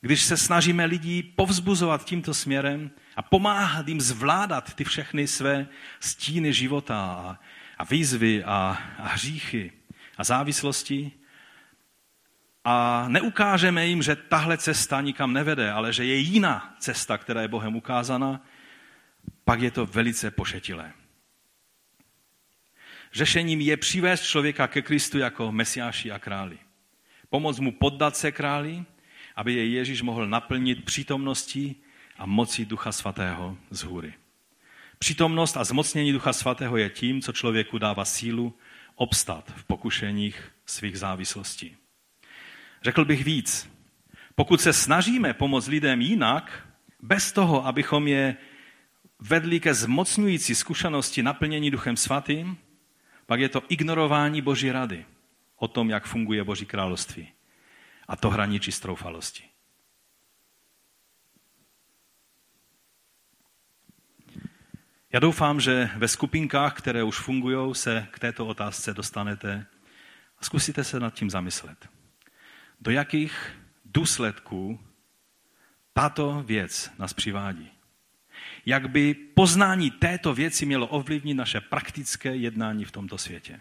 Když se snažíme lidí povzbuzovat tímto směrem a pomáhat jim zvládat ty všechny své stíny života a, a výzvy a, a hříchy a závislosti, a neukážeme jim, že tahle cesta nikam nevede, ale že je jiná cesta, která je Bohem ukázána, pak je to velice pošetilé. Řešením je přivést člověka ke Kristu jako mesiáši a králi. Pomoct mu poddat se králi, aby je Ježíš mohl naplnit přítomností a mocí Ducha Svatého z hůry. Přítomnost a zmocnění Ducha Svatého je tím, co člověku dává sílu obstat v pokušeních svých závislostí. Řekl bych víc. Pokud se snažíme pomoct lidem jinak, bez toho, abychom je vedli ke zmocňující zkušenosti naplnění Duchem Svatým, pak je to ignorování Boží rady o tom, jak funguje Boží království. A to hraničí stroufalosti. Já doufám, že ve skupinkách, které už fungují, se k této otázce dostanete a zkusíte se nad tím zamyslet. Do jakých důsledků tato věc nás přivádí? jak by poznání této věci mělo ovlivnit naše praktické jednání v tomto světě.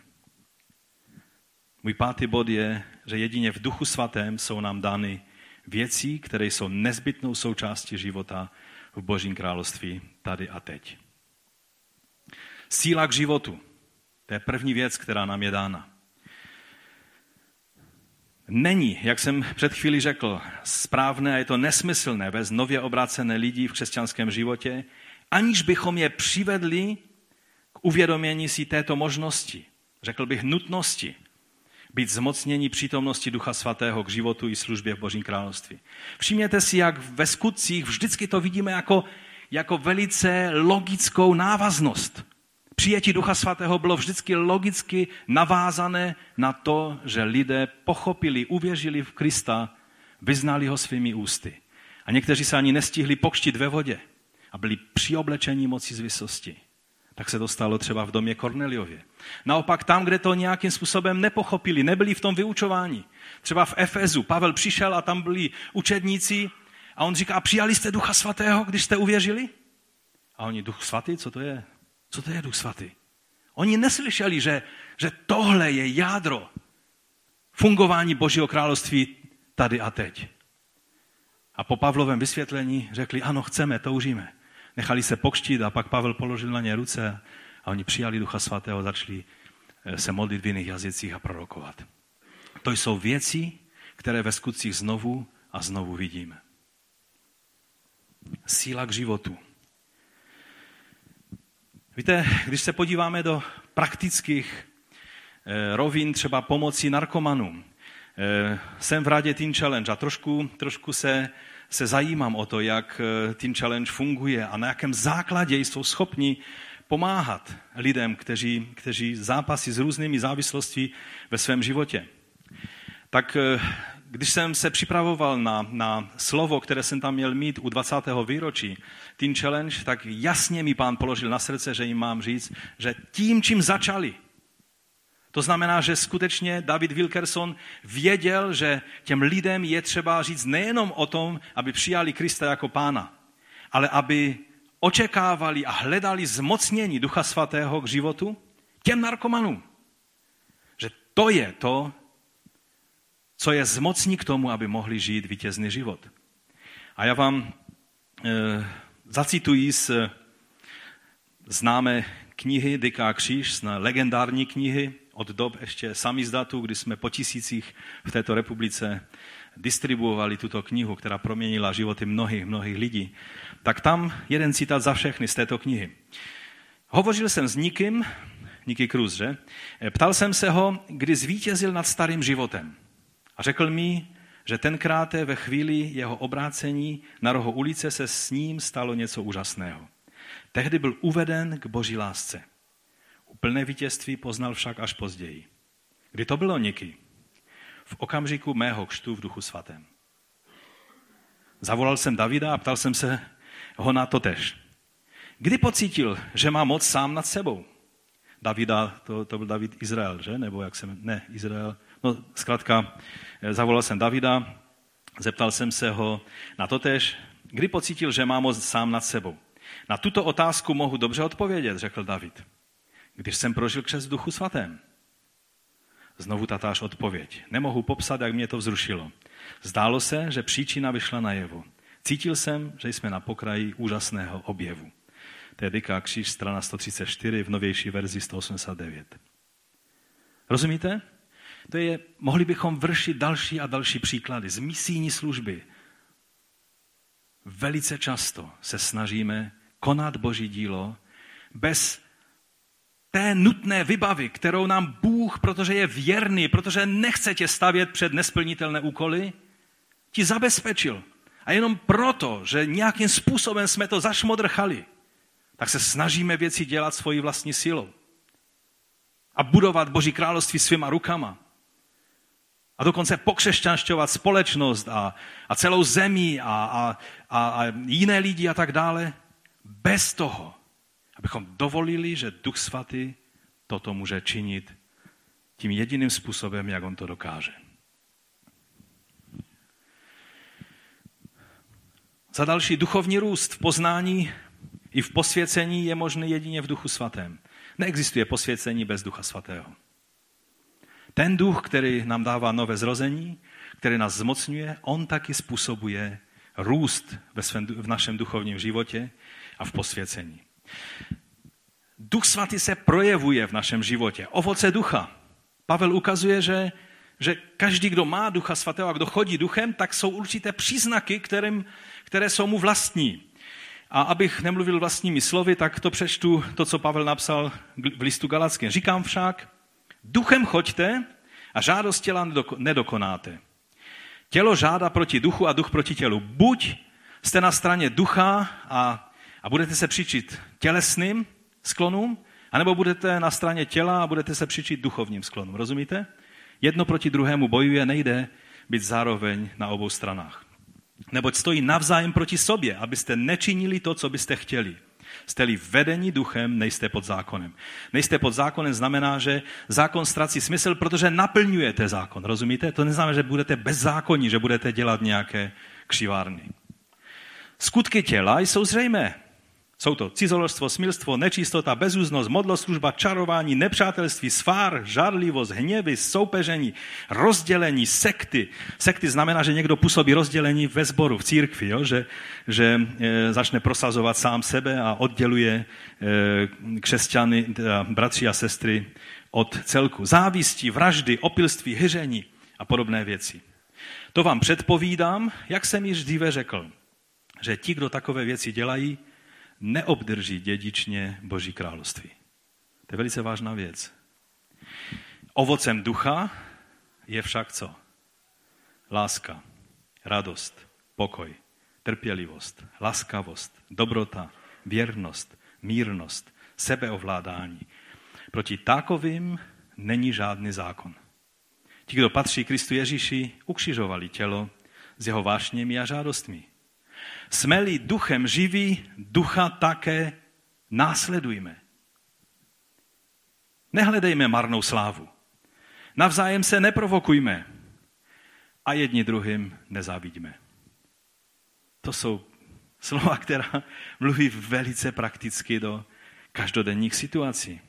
Můj pátý bod je, že jedině v duchu svatém jsou nám dány věci, které jsou nezbytnou součástí života v Božím království tady a teď. Síla k životu. To je první věc, která nám je dána. Není, jak jsem před chvíli řekl, správné a je to nesmyslné vést nově obrácené lidi v křesťanském životě, aniž bychom je přivedli k uvědomění si této možnosti, řekl bych nutnosti, být zmocnění přítomnosti Ducha Svatého k životu i službě v Božím království. Všimněte si, jak ve skutcích vždycky to vidíme jako, jako velice logickou návaznost. Přijetí Ducha Svatého bylo vždycky logicky navázané na to, že lidé pochopili, uvěřili v Krista, vyznali ho svými ústy. A někteří se ani nestihli pokštit ve vodě a byli přioblečení moci z vysosti. Tak se to stalo třeba v domě Korneliově. Naopak tam, kde to nějakým způsobem nepochopili, nebyli v tom vyučování, Třeba v Efezu Pavel přišel a tam byli učedníci a on říká, přijali jste ducha svatého, když jste uvěřili? A oni, duch svatý, co to je? Co to je duch svatý? Oni neslyšeli, že, že tohle je jádro fungování Božího království tady a teď. A po Pavlovém vysvětlení řekli, ano, chceme, toužíme. Nechali se pokštít a pak Pavel položil na ně ruce a oni přijali Ducha Svatého a začali eh, se modlit v jiných jazycích a prorokovat. To jsou věci, které ve skutcích znovu a znovu vidíme. Síla k životu. Víte, když se podíváme do praktických eh, rovin třeba pomoci narkomanům, eh, jsem v rádě Teen Challenge a trošku, trošku se, se zajímám o to, jak eh, Teen Challenge funguje a na jakém základě jsou schopni pomáhat lidem, kteří, kteří zápasí s různými závislostmi ve svém životě. Tak když jsem se připravoval na, na slovo, které jsem tam měl mít u 20. výročí Teen Challenge, tak jasně mi pán položil na srdce, že jim mám říct, že tím, čím začali, to znamená, že skutečně David Wilkerson věděl, že těm lidem je třeba říct nejenom o tom, aby přijali Krista jako pána, ale aby očekávali a hledali zmocnění Ducha Svatého k životu těm narkomanům. Že to je to, co je zmocní k tomu, aby mohli žít vítězný život. A já vám e, zacituji z známé knihy Dyká kříž, z legendární knihy od dob ještě samizdatu, kdy jsme po tisících v této republice distribuovali tuto knihu, která proměnila životy mnohých, mnohých lidí. Tak tam jeden citát za všechny z této knihy. Hovořil jsem s nikým, Niky Cruz, že? Ptal jsem se ho, kdy zvítězil nad starým životem. A řekl mi, že tenkrát ve chvíli jeho obrácení na rohu ulice se s ním stalo něco úžasného. Tehdy byl uveden k boží lásce. Úplné vítězství poznal však až později. Kdy to bylo Niky? V okamžiku mého kštu v duchu svatém. Zavolal jsem Davida a ptal jsem se ho na to tež. Kdy pocítil, že má moc sám nad sebou? Davida, to, to byl David Izrael, že? Nebo jak jsem, ne, Izrael, No, zkrátka, eh, zavolal jsem Davida, zeptal jsem se ho na to tež, kdy pocítil, že má moc sám nad sebou. Na tuto otázku mohu dobře odpovědět, řekl David. Když jsem prožil křes v duchu svatém. Znovu tatáž odpověď. Nemohu popsat, jak mě to vzrušilo. Zdálo se, že příčina vyšla najevo. Cítil jsem, že jsme na pokraji úžasného objevu. To je kříž, strana 134, v novější verzi 189. Rozumíte? To je, mohli bychom vršit další a další příklady z misijní služby. Velice často se snažíme konat Boží dílo bez té nutné vybavy, kterou nám Bůh, protože je věrný, protože nechce tě stavět před nesplnitelné úkoly, ti zabezpečil. A jenom proto, že nějakým způsobem jsme to zašmodrchali, tak se snažíme věci dělat svojí vlastní silou. A budovat Boží království svýma rukama a dokonce pokřesťanšťovat společnost a, a celou zemi a, a, a, a jiné lidi a tak dále, bez toho, abychom dovolili, že Duch Svatý toto může činit tím jediným způsobem, jak on to dokáže. Za další duchovní růst v poznání i v posvěcení je možný jedině v Duchu Svatém. Neexistuje posvěcení bez Ducha Svatého. Ten duch, který nám dává nové zrození, který nás zmocňuje, on taky způsobuje růst ve svém, v našem duchovním životě a v posvěcení. Duch svatý se projevuje v našem životě. Ovoce ducha. Pavel ukazuje, že, že každý, kdo má ducha svatého a kdo chodí duchem, tak jsou určité příznaky, kterým, které jsou mu vlastní. A abych nemluvil vlastními slovy, tak to přečtu to, co Pavel napsal v listu Galackém. Říkám však, Duchem choďte a žádost těla nedokonáte. Tělo žádá proti duchu a duch proti tělu. Buď jste na straně ducha a, a budete se přičit tělesným sklonům, anebo budete na straně těla a budete se přičit duchovním sklonům. Rozumíte? Jedno proti druhému bojuje, nejde být zároveň na obou stranách. Neboť stojí navzájem proti sobě, abyste nečinili to, co byste chtěli. Jste-li vedení duchem, nejste pod zákonem. Nejste pod zákonem znamená, že zákon ztrací smysl, protože naplňujete zákon. Rozumíte? To neznamená, že budete bezzákonní, že budete dělat nějaké křivárny. Skutky těla jsou zřejmé. Jsou to cizoložstvo, smilstvo, nečistota, bezúznost, modloslužba, čarování, nepřátelství, svár, žárlivost, hněvy, soupeření, rozdělení, sekty. Sekty znamená, že někdo působí rozdělení ve sboru, v církvi, jo? že, že e, začne prosazovat sám sebe a odděluje e, křesťany, teda bratři a sestry od celku. Závistí, vraždy, opilství, hyření a podobné věci. To vám předpovídám, jak jsem již dříve řekl, že ti, kdo takové věci dělají, neobdrží dědičně Boží království. To je velice vážná věc. Ovocem ducha je však co? Láska, radost, pokoj, trpělivost, laskavost, dobrota, věrnost, mírnost, sebeovládání. Proti takovým není žádný zákon. Ti, kdo patří Kristu Ježíši, ukřižovali tělo s jeho vášněmi a žádostmi. Jsme-li duchem živí, ducha také následujme. Nehledejme marnou slávu. Navzájem se neprovokujme a jedni druhým nezávidíme. To jsou slova, která mluví velice prakticky do každodenních situací.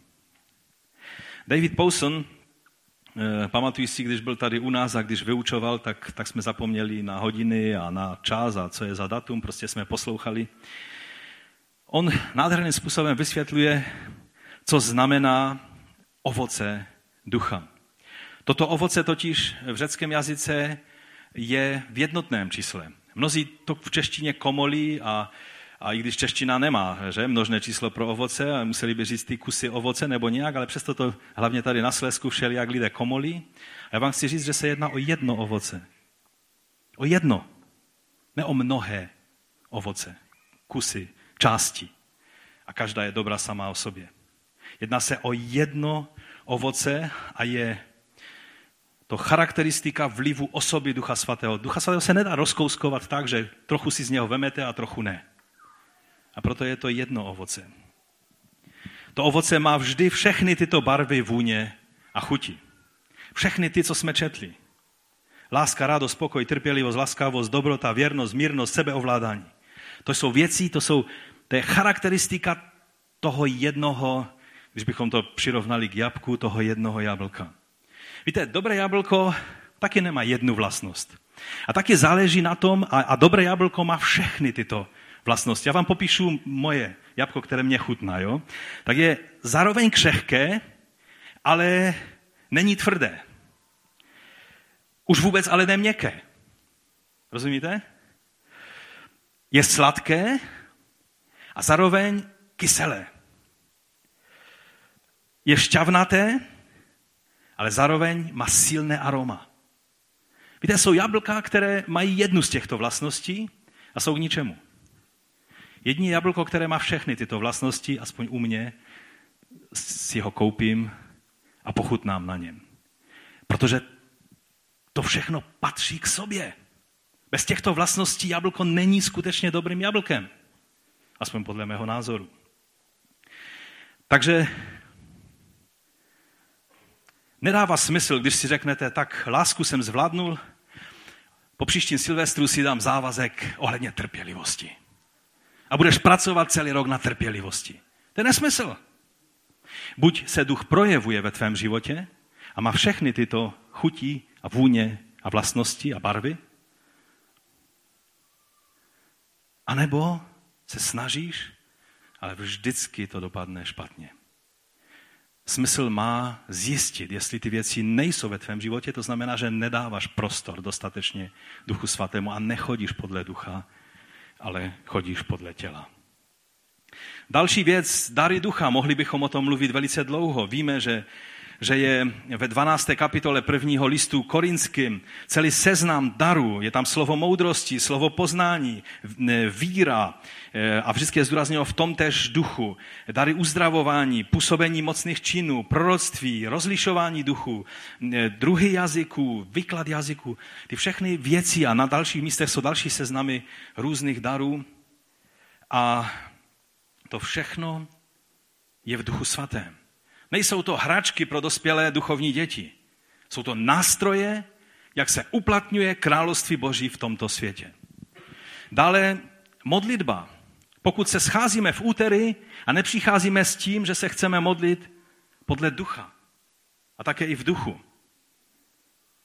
David Powson pamatuji si, když byl tady u nás a když vyučoval, tak, tak jsme zapomněli na hodiny a na čas a co je za datum, prostě jsme poslouchali. On nádherným způsobem vysvětluje, co znamená ovoce ducha. Toto ovoce totiž v řeckém jazyce je v jednotném čísle. Mnozí to v češtině komolí a a i když čeština nemá že, množné číslo pro ovoce, museli by říct ty kusy ovoce nebo nějak, ale přesto to hlavně tady na Slesku všeli, jak lidé komolí. A já vám chci říct, že se jedná o jedno ovoce. O jedno. Ne o mnohé ovoce, kusy, části. A každá je dobrá sama o sobě. Jedná se o jedno ovoce a je to charakteristika vlivu osoby Ducha Svatého. Ducha Svatého se nedá rozkouskovat tak, že trochu si z něho vemete a trochu ne. A proto je to jedno ovoce. To ovoce má vždy všechny tyto barvy, vůně a chuti. Všechny ty, co jsme četli. Láska, radost, spokoj, trpělivost, laskavost, dobrota, věrnost, mírnost, sebeovládání. To jsou věci, to, jsou, to je charakteristika toho jednoho, když bychom to přirovnali k jabku, toho jednoho jablka. Víte, dobré jablko taky nemá jednu vlastnost. A taky záleží na tom, a, a dobré jablko má všechny tyto vlastnosti. Já vám popíšu moje jabko, které mě chutná. Jo? Tak je zároveň křehké, ale není tvrdé. Už vůbec ale ne měkké. Rozumíte? Je sladké a zároveň kyselé. Je šťavnaté, ale zároveň má silné aroma. Víte, jsou jablka, které mají jednu z těchto vlastností a jsou k ničemu. Jediné jablko, které má všechny tyto vlastnosti, aspoň u mě, si ho koupím a pochutnám na něm. Protože to všechno patří k sobě. Bez těchto vlastností jablko není skutečně dobrým jablkem. Aspoň podle mého názoru. Takže nedává smysl, když si řeknete, tak lásku jsem zvládnul, po příštím Silvestru si dám závazek ohledně trpělivosti a budeš pracovat celý rok na trpělivosti. To je nesmysl. Buď se duch projevuje ve tvém životě a má všechny tyto chutí a vůně a vlastnosti a barvy, anebo se snažíš, ale vždycky to dopadne špatně. Smysl má zjistit, jestli ty věci nejsou ve tvém životě, to znamená, že nedáváš prostor dostatečně Duchu Svatému a nechodíš podle ducha, ale chodíš podle těla. Další věc, dary ducha, mohli bychom o tom mluvit velice dlouho. Víme, že, že je ve 12. kapitole prvního listu korinským celý seznam darů. Je tam slovo moudrosti, slovo poznání, víra e, a vždycky je zdůrazněno v tom tež duchu. Dary uzdravování, působení mocných činů, proroctví, rozlišování duchu, druhy jazyků, výklad jazyků. Ty všechny věci a na dalších místech jsou další seznamy různých darů. A to všechno je v duchu svatém. Nejsou to hračky pro dospělé duchovní děti. Jsou to nástroje, jak se uplatňuje království Boží v tomto světě. Dále modlitba. Pokud se scházíme v úterý a nepřicházíme s tím, že se chceme modlit podle ducha a také i v duchu,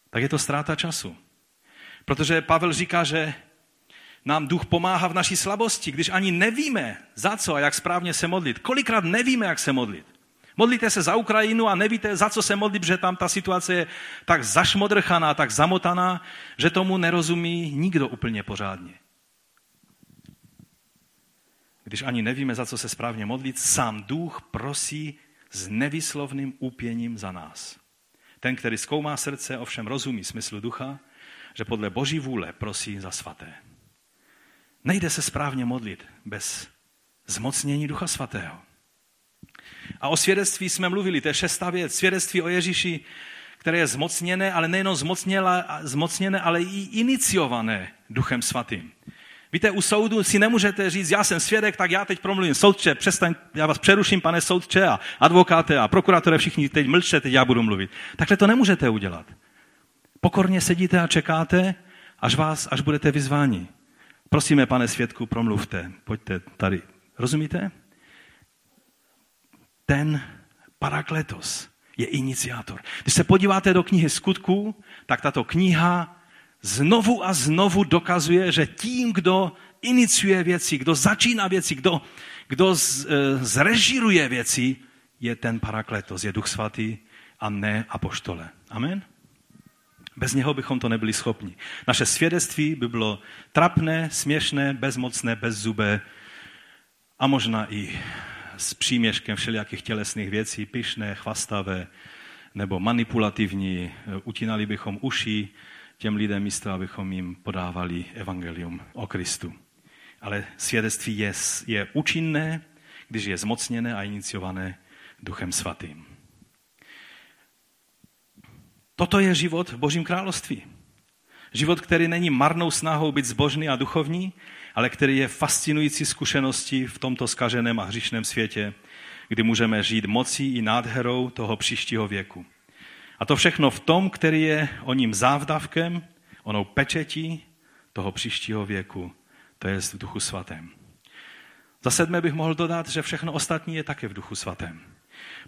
tak je to ztráta času. Protože Pavel říká, že nám duch pomáhá v naší slabosti, když ani nevíme, za co a jak správně se modlit. Kolikrát nevíme, jak se modlit. Modlíte se za Ukrajinu a nevíte, za co se modlit, že tam ta situace je tak zašmodrchaná, tak zamotaná, že tomu nerozumí nikdo úplně pořádně. Když ani nevíme, za co se správně modlit, sám duch prosí s nevyslovným úpěním za nás. Ten, který zkoumá srdce, ovšem rozumí smyslu ducha, že podle boží vůle prosí za svaté. Nejde se správně modlit bez zmocnění ducha svatého. A o svědectví jsme mluvili, to je šestá věc. Svědectví o Ježíši, které je zmocněné, ale nejenom zmocněné, ale i iniciované duchem svatým. Víte, u soudu si nemůžete říct, já jsem svědek, tak já teď promluvím. Soudče, přestaň, já vás přeruším, pane soudče a advokáte a prokurátore, všichni teď mlčte, teď já budu mluvit. Takhle to nemůžete udělat. Pokorně sedíte a čekáte, až vás, až budete vyzváni. Prosíme, pane svědku, promluvte, pojďte tady. Rozumíte? Ten parakletos je iniciátor. Když se podíváte do knihy skutků, tak tato kniha znovu a znovu dokazuje, že tím, kdo iniciuje věci, kdo začíná věci, kdo, kdo z, e, zrežíruje věci, je ten parakletos, je Duch Svatý a ne apoštole. Amen? Bez něho bychom to nebyli schopni. Naše svědectví by bylo trapné, směšné, bezmocné, bezzubé a možná i s příměškem všelijakých tělesných věcí, pyšné, chvastavé nebo manipulativní. Utínali bychom uši těm lidem místo, abychom jim podávali evangelium o Kristu. Ale svědectví je, je účinné, když je zmocněné a iniciované Duchem Svatým. Toto je život v Božím království. Život, který není marnou snahou být zbožný a duchovní, ale který je fascinující zkušeností v tomto skaženém a hříšném světě, kdy můžeme žít mocí i nádherou toho příštího věku. A to všechno v tom, který je o ním závdavkem, onou pečetí toho příštího věku, to je v duchu svatém. Za sedmé bych mohl dodat, že všechno ostatní je také v duchu svatém.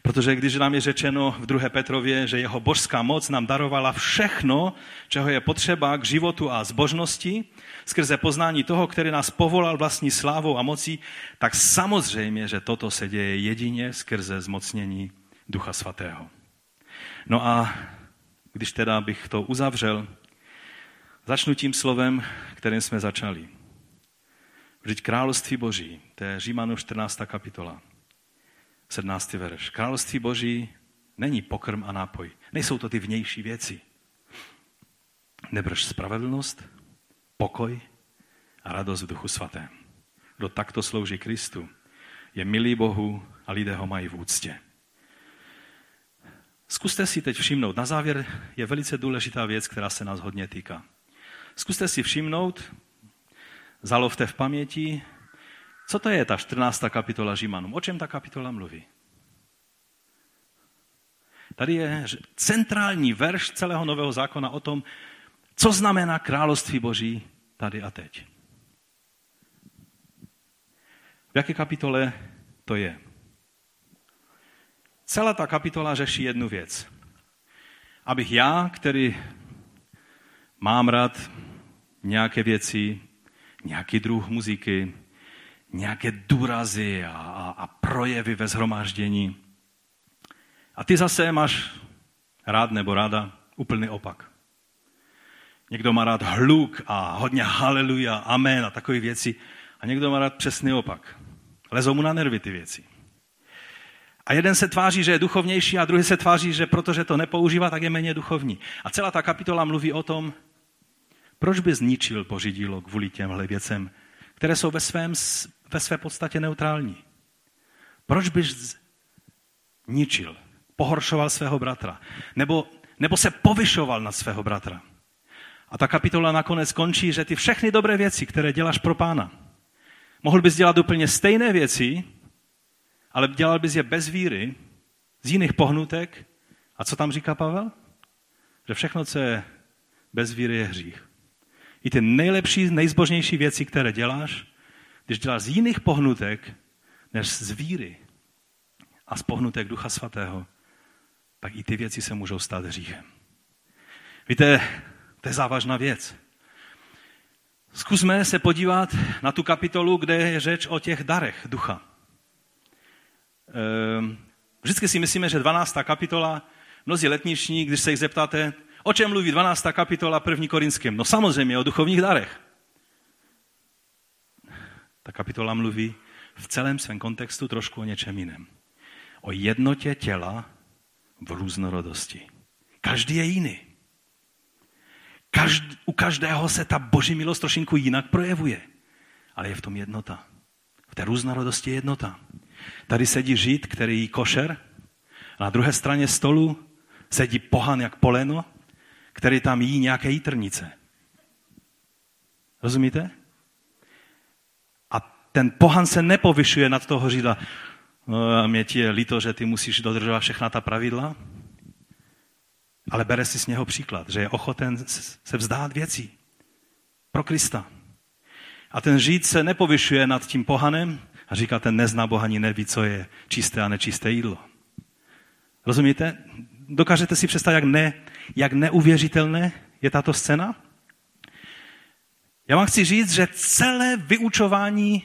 Protože když nám je řečeno v 2. Petrově, že jeho božská moc nám darovala všechno, čeho je potřeba k životu a zbožnosti, skrze poznání toho, který nás povolal vlastní slávou a mocí, tak samozřejmě, že toto se děje jedině skrze zmocnění Ducha Svatého. No a když teda bych to uzavřel, začnu tím slovem, kterým jsme začali. Vždyť království Boží, to je Římanu 14. kapitola. 17. verš. Království Boží není pokrm a nápoj. Nejsou to ty vnější věci. Nebrž spravedlnost, pokoj a radost v duchu svatém. Kdo takto slouží Kristu, je milý Bohu a lidé ho mají v úctě. Zkuste si teď všimnout, na závěr je velice důležitá věc, která se nás hodně týká. Zkuste si všimnout, zalovte v paměti, co to je ta 14. kapitola Římanům? O čem ta kapitola mluví? Tady je centrální verš celého Nového zákona o tom, co znamená království Boží tady a teď. V jaké kapitole to je? Celá ta kapitola řeší jednu věc. Abych já, který mám rád nějaké věci, nějaký druh muziky, nějaké důrazy a, a, a projevy ve zhromáždění. A ty zase máš rád nebo ráda úplný opak. Někdo má rád hluk a hodně haleluja, amen a takové věci. A někdo má rád přesný opak. Lezou mu na nervy ty věci. A jeden se tváří, že je duchovnější a druhý se tváří, že protože to nepoužívá, tak je méně duchovní. A celá ta kapitola mluví o tom, proč by zničil Boží dílo kvůli těmhle věcem, které jsou ve, svém, ve své podstatě neutrální. Proč bys ničil, pohoršoval svého bratra, nebo, nebo se povyšoval nad svého bratra. A ta kapitola nakonec končí, že ty všechny dobré věci, které děláš pro pána, mohl bys dělat úplně stejné věci, ale dělal bys je bez víry, z jiných pohnutek. A co tam říká Pavel? Že všechno, co je bez víry, je hřích. I ty nejlepší, nejzbožnější věci, které děláš, když děláš z jiných pohnutek, než z víry a z pohnutek Ducha Svatého, pak i ty věci se můžou stát hříchem. Víte, to je závažná věc. Zkusme se podívat na tu kapitolu, kde je řeč o těch darech ducha. Ehm, vždycky si myslíme, že 12. kapitola, mnozí letniční, když se jich zeptáte, o čem mluví 12. kapitola 1. Korinském? No samozřejmě o duchovních darech. Ta kapitola mluví v celém svém kontextu trošku o něčem jiném. O jednotě těla v různorodosti. Každý je jiný. Každ, u každého se ta boží milost trošinku jinak projevuje. Ale je v tom jednota. V té různorodosti je jednota. Tady sedí žid, který jí košer. A na druhé straně stolu sedí pohan jak poleno, který tam jí nějaké jitrnice. Rozumíte? Ten pohan se nepovyšuje nad toho žida. No a mě ti je líto, že ty musíš dodržovat všechna ta pravidla, ale bere si z něho příklad, že je ochoten se vzdát věcí pro Krista. A ten žít se nepovyšuje nad tím pohanem a říká, ten nezná Boha ani neví, co je čisté a nečisté jídlo. Rozumíte? Dokážete si představit, jak, ne, jak neuvěřitelné je tato scéna? Já vám chci říct, že celé vyučování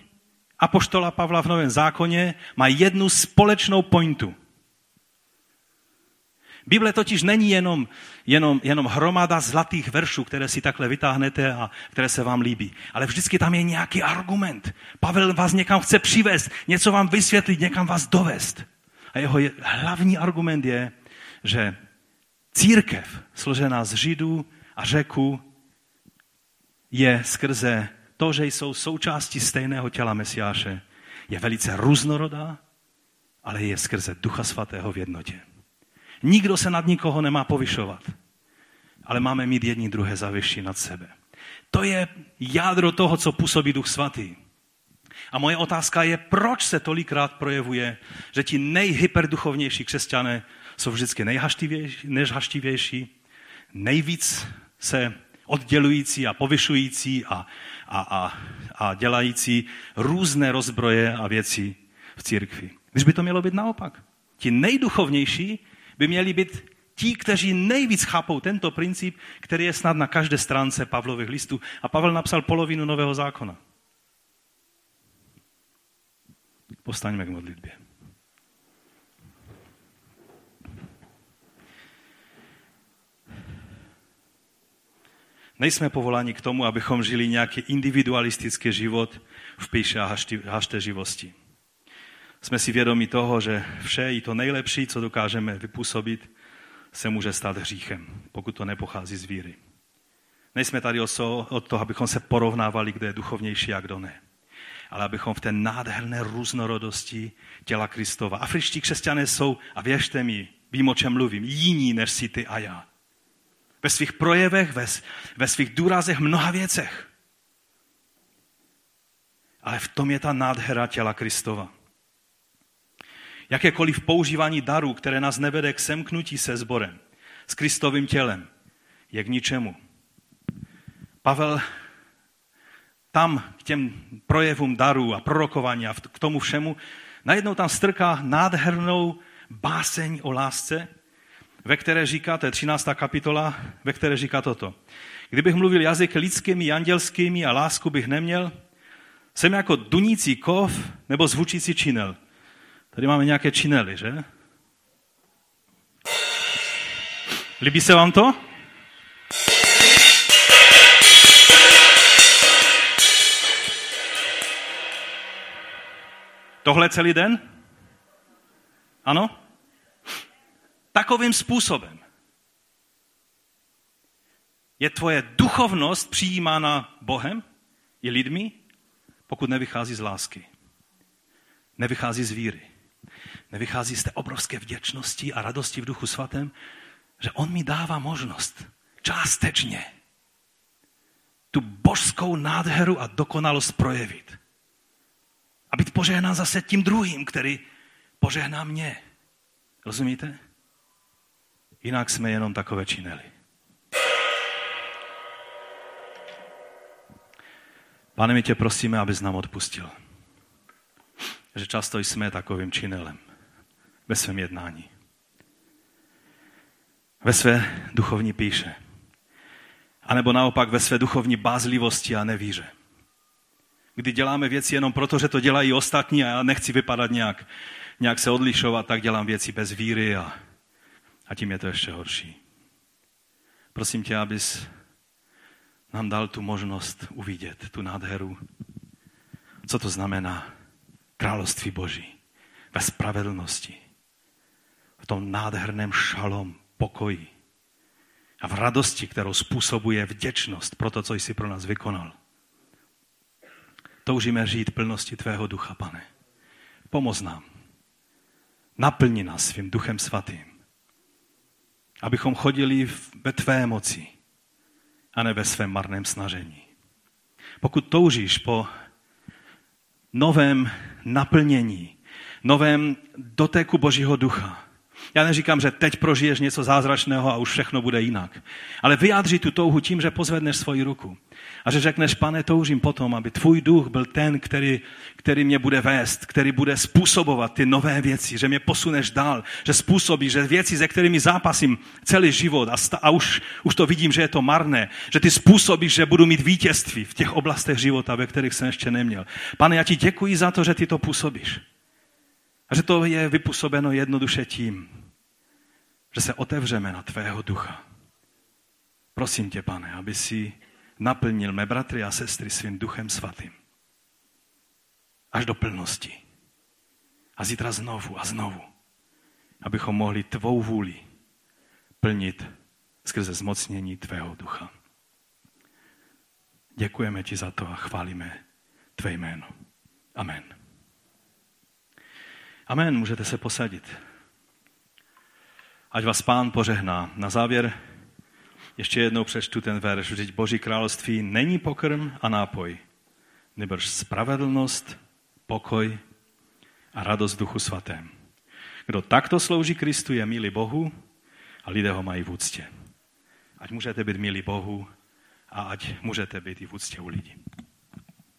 apoštola Pavla v Novém zákoně má jednu společnou pointu. Bible totiž není jenom, jenom, jenom hromada zlatých veršů, které si takhle vytáhnete a které se vám líbí. Ale vždycky tam je nějaký argument. Pavel vás někam chce přivést, něco vám vysvětlit, někam vás dovést. A jeho hlavní argument je, že církev, složená z Židů a řeků, je skrze to, že jsou součástí stejného těla Mesiáše, je velice různorodá, ale je skrze Ducha Svatého v jednotě. Nikdo se nad nikoho nemá povyšovat, ale máme mít jedni druhé zavyši nad sebe. To je jádro toho, co působí Duch Svatý. A moje otázka je, proč se tolikrát projevuje, že ti nejhyperduchovnější křesťané jsou vždycky nejhaštivější, nejvíc se oddělující a povyšující a, a, a, a dělající různé rozbroje a věci v církvi. Když by to mělo být naopak. Ti nejduchovnější by měli být ti, kteří nejvíc chápou tento princip, který je snad na každé stránce Pavlových listů. A Pavel napsal polovinu Nového zákona. Postaňme k modlitbě. Nejsme povoláni k tomu, abychom žili nějaký individualistický život v píše a hašteživosti. Jsme si vědomi toho, že vše i to nejlepší, co dokážeme vypůsobit, se může stát hříchem, pokud to nepochází z víry. Nejsme tady od toho, abychom se porovnávali, kdo je duchovnější a kdo ne. Ale abychom v té nádherné různorodosti těla Kristova. Afričtí křesťané jsou, a věřte mi, vím, o čem mluvím, jiní než si ty a já ve svých projevech, ve, ve svých důrazech, mnoha věcech. Ale v tom je ta nádhera těla Kristova. Jakékoliv používání darů, které nás nevede k semknutí se sborem, s Kristovým tělem, je k ničemu. Pavel tam k těm projevům darů a prorokování a k tomu všemu, najednou tam strká nádhernou báseň o lásce, ve které říká, to je 13. kapitola, ve které říká toto. Kdybych mluvil jazyky lidskými, andělskými a lásku bych neměl, jsem jako dunící kov nebo zvučící činel. Tady máme nějaké činely, že? Líbí se vám to? Tohle celý den? Ano? Takovým způsobem je tvoje duchovnost přijímána Bohem i lidmi, pokud nevychází z lásky. Nevychází z víry. Nevychází z té obrovské vděčnosti a radosti v duchu svatém, že on mi dává možnost částečně tu božskou nádheru a dokonalost projevit. A být požehnán zase tím druhým, který požehná mě. Rozumíte? Jinak jsme jenom takové čineli. Pane, my tě prosíme, abys nám odpustil. Že často jsme takovým činelem ve svém jednání. Ve své duchovní píše. A nebo naopak ve své duchovní bázlivosti a nevíře. Kdy děláme věci jenom proto, že to dělají ostatní a já nechci vypadat nějak, nějak se odlišovat, tak dělám věci bez víry a, a tím je to ještě horší. Prosím tě, abys nám dal tu možnost uvidět tu nádheru, co to znamená království Boží ve spravedlnosti, v tom nádherném šalom, pokoji a v radosti, kterou způsobuje vděčnost pro to, co jsi pro nás vykonal. Toužíme žít plnosti tvého ducha, pane. Pomoz nám. Naplni nás svým duchem svatým. Abychom chodili ve tvé moci a ne ve svém marném snažení. Pokud toužíš po novém naplnění, novém doteku Božího ducha, já neříkám, že teď prožiješ něco zázračného a už všechno bude jinak. Ale vyjádří tu touhu tím, že pozvedneš svoji ruku. A že řekneš, pane, toužím potom, aby tvůj duch byl ten, který, který mě bude vést, který bude způsobovat ty nové věci, že mě posuneš dál, že způsobí, že věci, se kterými zápasím celý život a, sta, a už, už to vidím, že je to marné, že ty způsobíš, že budu mít vítězství v těch oblastech života, ve kterých jsem ještě neměl. Pane, já ti děkuji za to, že ty to působíš. Že to je vypůsobeno jednoduše tím, že se otevřeme na tvého ducha. Prosím tě, pane, aby si naplnil mé bratry a sestry svým duchem svatým. Až do plnosti. A zítra znovu a znovu. Abychom mohli tvou vůli plnit skrze zmocnění tvého ducha. Děkujeme ti za to a chválíme tvé jméno. Amen. Amen, můžete se posadit. Ať vás pán požehná. Na závěr ještě jednou přečtu ten verš. Vždyť Boží království není pokrm a nápoj, nebož spravedlnost, pokoj a radost duchu svatém. Kdo takto slouží Kristu, je milý Bohu a lidé ho mají v úctě. Ať můžete být milí Bohu a ať můžete být i v úctě u lidí.